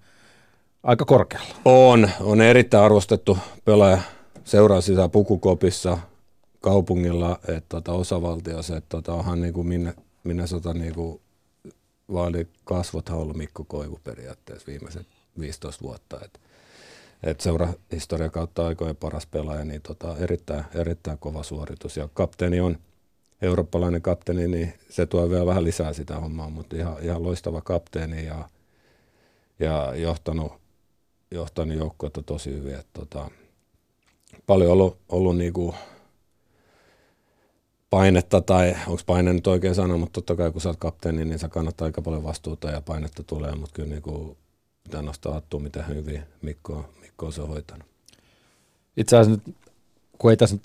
aika korkealla. On, on erittäin arvostettu pelaaja seuraa sisään pukukopissa kaupungilla, että tota, osavaltiossa, että tota, onhan niin kuin minne, Minnesota niin kuin vaali kasvothan ollut Mikko Koivu periaatteessa viimeiset 15 vuotta. Että et seurahistoria kautta aikojen paras pelaaja, niin tota, erittäin, erittäin kova suoritus. Ja kapteeni on eurooppalainen kapteeni, niin se tuo vielä vähän lisää sitä hommaa, mutta ihan, ihan loistava kapteeni ja, ja johtanut, johtanut joukkuetta tosi hyvin. Et, tota, paljon ollut, ollut niinku painetta, tai onko paine nyt oikein sana, mutta totta kai kun sä oot kapteeni, niin sä kannattaa aika paljon vastuuta ja painetta tulee, mutta kyllä niinku pitää nostaa hattua, miten hyvin Mikko, Mikko on se hoitanut. Itse asiassa nyt, kun ei tässä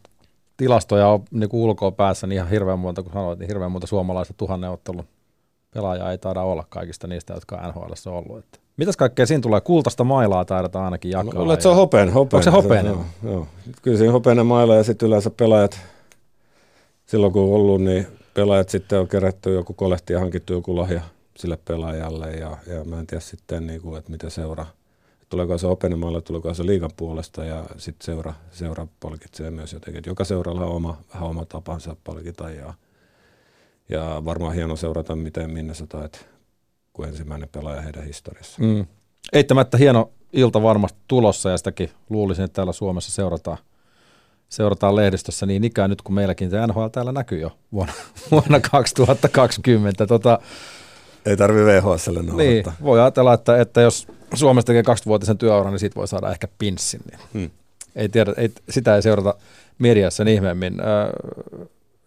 tilastoja ole niin ulkoa päässä, niin ihan hirveän monta, kun sanoit, niin hirveän monta suomalaista tuhannen ottelun pelaajaa ei taida olla kaikista niistä, jotka on NHL on ollut. Että mitäs kaikkea siinä tulee? Kultaista mailaa taidetaan ainakin jakaa. No, luulen, se on hopeen. hopeen. Onko se hopeen? Joo, joo. Kyllä siinä hopeinen maila ja sitten yleensä pelaajat, silloin kun on ollut, niin pelaajat sitten on kerätty joku kolehti ja hankittu joku lahja sille pelaajalle ja, ja mä en tiedä sitten, niin kuin, että miten seura, tuleeko se openemalla, tuleeko se liigan puolesta ja sitten seura, seura palkitsee myös jotenkin. Joka seuralla on oma, vähän oma tapansa palkita ja, ja varmaan hieno seurata, miten minne sata, että kuin ensimmäinen pelaaja heidän historiassa. Mm. Eittämättä hieno ilta varmasti tulossa ja sitäkin luulisin, että täällä Suomessa seurataan seurataan lehdistössä niin ikään nyt, kun meilläkin se NHL täällä näkyy jo vuonna, vuonna 2020. Tota, ei tarvi VHSlle nauhoittaa. Niin, voi ajatella, että, että jos Suomesta tekee 20-vuotisen työuran, niin siitä voi saada ehkä pinssin. Niin. Hmm. Ei tiedä, ei, sitä ei seurata mediassa niin ihmeemmin. Äh,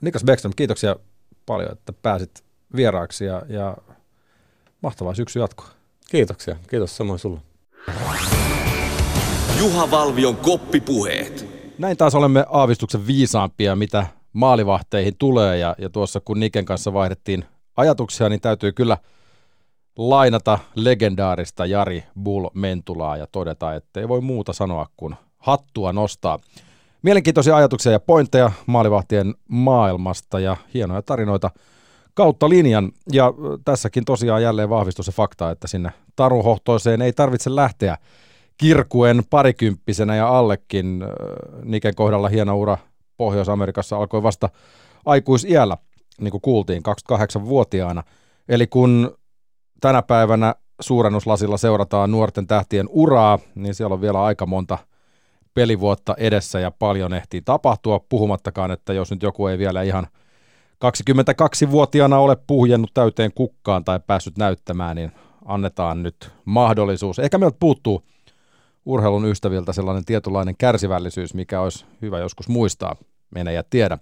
Niklas Beckström, kiitoksia paljon, että pääsit vieraaksi ja, ja mahtavaa syksy jatkoa. Kiitoksia. Kiitos samoin sulle. Juha Valvion koppipuheet. Näin taas olemme aavistuksen viisaampia, mitä maalivahteihin tulee. Ja, ja tuossa kun Niken kanssa vaihdettiin ajatuksia, niin täytyy kyllä lainata legendaarista Jari Bull Mentulaa ja todeta, että ei voi muuta sanoa kuin hattua nostaa. Mielenkiintoisia ajatuksia ja pointteja maalivahtien maailmasta ja hienoja tarinoita kautta linjan. Ja tässäkin tosiaan jälleen vahvistuu se fakta, että sinne taruhohtoiseen ei tarvitse lähteä kirkuen parikymppisenä ja allekin. Niken kohdalla hieno ura Pohjois-Amerikassa alkoi vasta aikuisiällä niin kuin kuultiin, 28-vuotiaana. Eli kun tänä päivänä suurennuslasilla seurataan nuorten tähtien uraa, niin siellä on vielä aika monta pelivuotta edessä ja paljon ehtii tapahtua, puhumattakaan, että jos nyt joku ei vielä ihan 22-vuotiaana ole puhjennut täyteen kukkaan tai päässyt näyttämään, niin annetaan nyt mahdollisuus. Ehkä meiltä puuttuu urheilun ystäviltä sellainen tietynlainen kärsivällisyys, mikä olisi hyvä joskus muistaa, mene ja tiedä.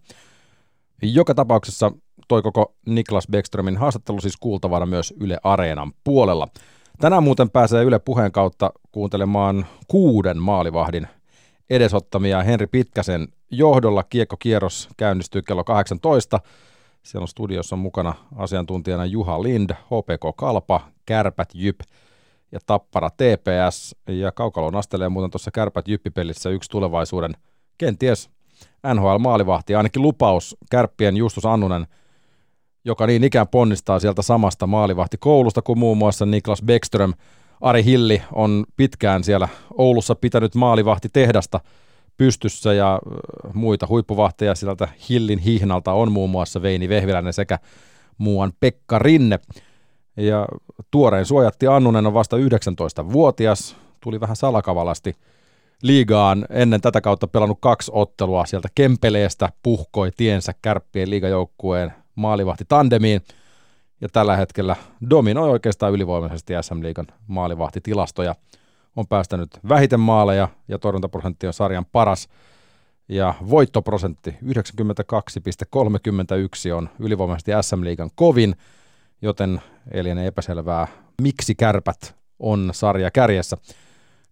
Joka tapauksessa toi koko Niklas Beckströmin haastattelu siis kuultavana myös Yle Areenan puolella. Tänään muuten pääsee Yle puheen kautta kuuntelemaan kuuden maalivahdin edesottamia Henri Pitkäsen johdolla. Kiekkokierros käynnistyy kello 18. Siellä on studiossa mukana asiantuntijana Juha Lind, HPK Kalpa, Kärpät Jyp ja Tappara TPS. Ja Kaukaloon astelee muuten tuossa Kärpät Jyppipelissä yksi tulevaisuuden kenties NHL-maalivahti, ainakin lupaus Kärppien Justus Annunen – joka niin ikään ponnistaa sieltä samasta maalivahtikoulusta kuin muun muassa Niklas Beckström. Ari Hilli on pitkään siellä Oulussa pitänyt maalivahti tehdasta pystyssä ja muita huippuvahteja sieltä Hillin hihnalta on muun muassa Veini Vehviläinen sekä muuan Pekka Rinne. Ja tuorein suojatti Annunen on vasta 19-vuotias, tuli vähän salakavalasti liigaan ennen tätä kautta pelannut kaksi ottelua sieltä Kempeleestä, puhkoi tiensä kärppien liigajoukkueen maalivahti tandemiin ja tällä hetkellä dominoi oikeastaan ylivoimaisesti SM-liigan maalivahtitilastoja. On päästänyt vähiten maaleja ja torjuntaprosentti on sarjan paras ja voittoprosentti 92,31 on ylivoimaisesti SM-liigan kovin, joten ei liene epäselvää, miksi kärpät on sarja kärjessä.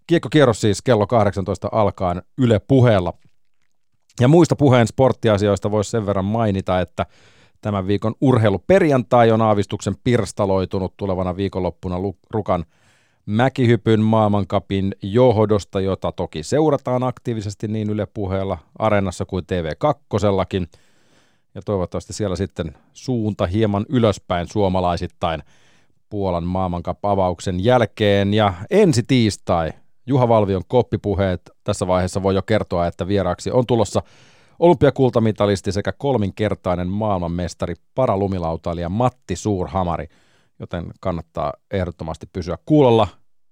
Kiekkokierros siis kello 18 alkaen Yle puheella. Ja muista puheen sporttiasioista voisi sen verran mainita, että tämän viikon urheiluperjantai on aavistuksen pirstaloitunut tulevana viikonloppuna Rukan mäkihypyn maailmankapin johdosta, jota toki seurataan aktiivisesti niin Yle puheella, Areenassa kuin TV2. Ja toivottavasti siellä sitten suunta hieman ylöspäin suomalaisittain Puolan maailmankap-avauksen jälkeen. Ja ensi tiistai Juha Valvion koppipuheet. Tässä vaiheessa voi jo kertoa, että vieraaksi on tulossa olympiakultamitalisti sekä kolminkertainen maailmanmestari paralumilautailija Matti Suurhamari, joten kannattaa ehdottomasti pysyä kuulolla.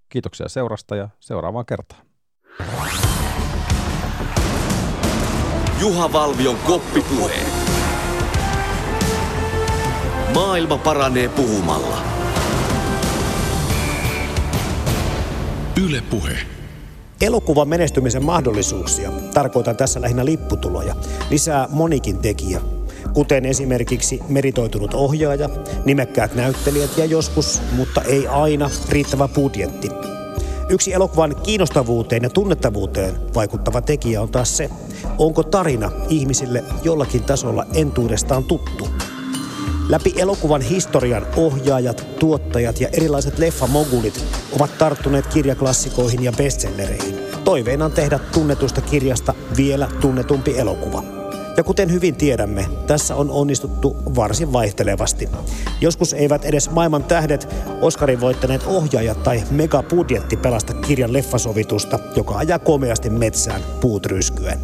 Kiitoksia seurasta ja seuraavaan kertaan. Juha Valvion koppipuheet. Maailma paranee puhumalla. Yle Puhe. Elokuvan menestymisen mahdollisuuksia, tarkoitan tässä lähinnä lipputuloja, lisää monikin tekijä, kuten esimerkiksi meritoitunut ohjaaja, nimekkäät näyttelijät ja joskus, mutta ei aina, riittävä budjetti. Yksi elokuvan kiinnostavuuteen ja tunnettavuuteen vaikuttava tekijä on taas se, onko tarina ihmisille jollakin tasolla entuudestaan tuttu. Läpi elokuvan historian ohjaajat, tuottajat ja erilaiset leffamogulit ovat tarttuneet kirjaklassikoihin ja bestsellereihin. Toiveena on tehdä tunnetusta kirjasta vielä tunnetumpi elokuva. Ja kuten hyvin tiedämme, tässä on onnistuttu varsin vaihtelevasti. Joskus eivät edes maailman tähdet, Oscarin voittaneet ohjaajat tai megabudjetti pelasta kirjan leffasovitusta, joka ajaa komeasti metsään puut ryskyen.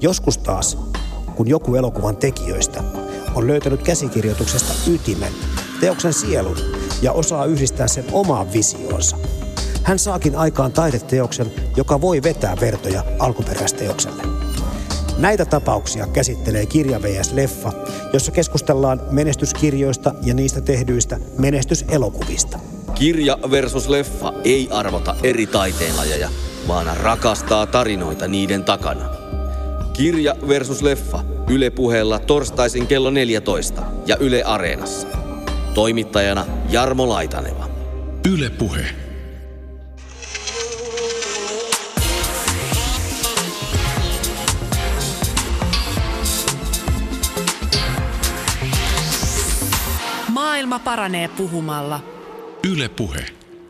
Joskus taas, kun joku elokuvan tekijöistä on löytänyt käsikirjoituksesta ytimen, teoksen sielun ja osaa yhdistää sen omaan visioonsa. Hän saakin aikaan taideteoksen, joka voi vetää vertoja alkuperäisteokselle. Näitä tapauksia käsittelee kirja VS Leffa, jossa keskustellaan menestyskirjoista ja niistä tehdyistä menestyselokuvista. Kirja versus leffa ei arvota eri taiteenlajeja, vaan rakastaa tarinoita niiden takana. Kirja versus leffa Yle puheella torstaisin kello 14 ja Yle Areenassa. Toimittajana Jarmo Laitaneva. Yle Puhe. Maailma paranee puhumalla. Yle Puhe.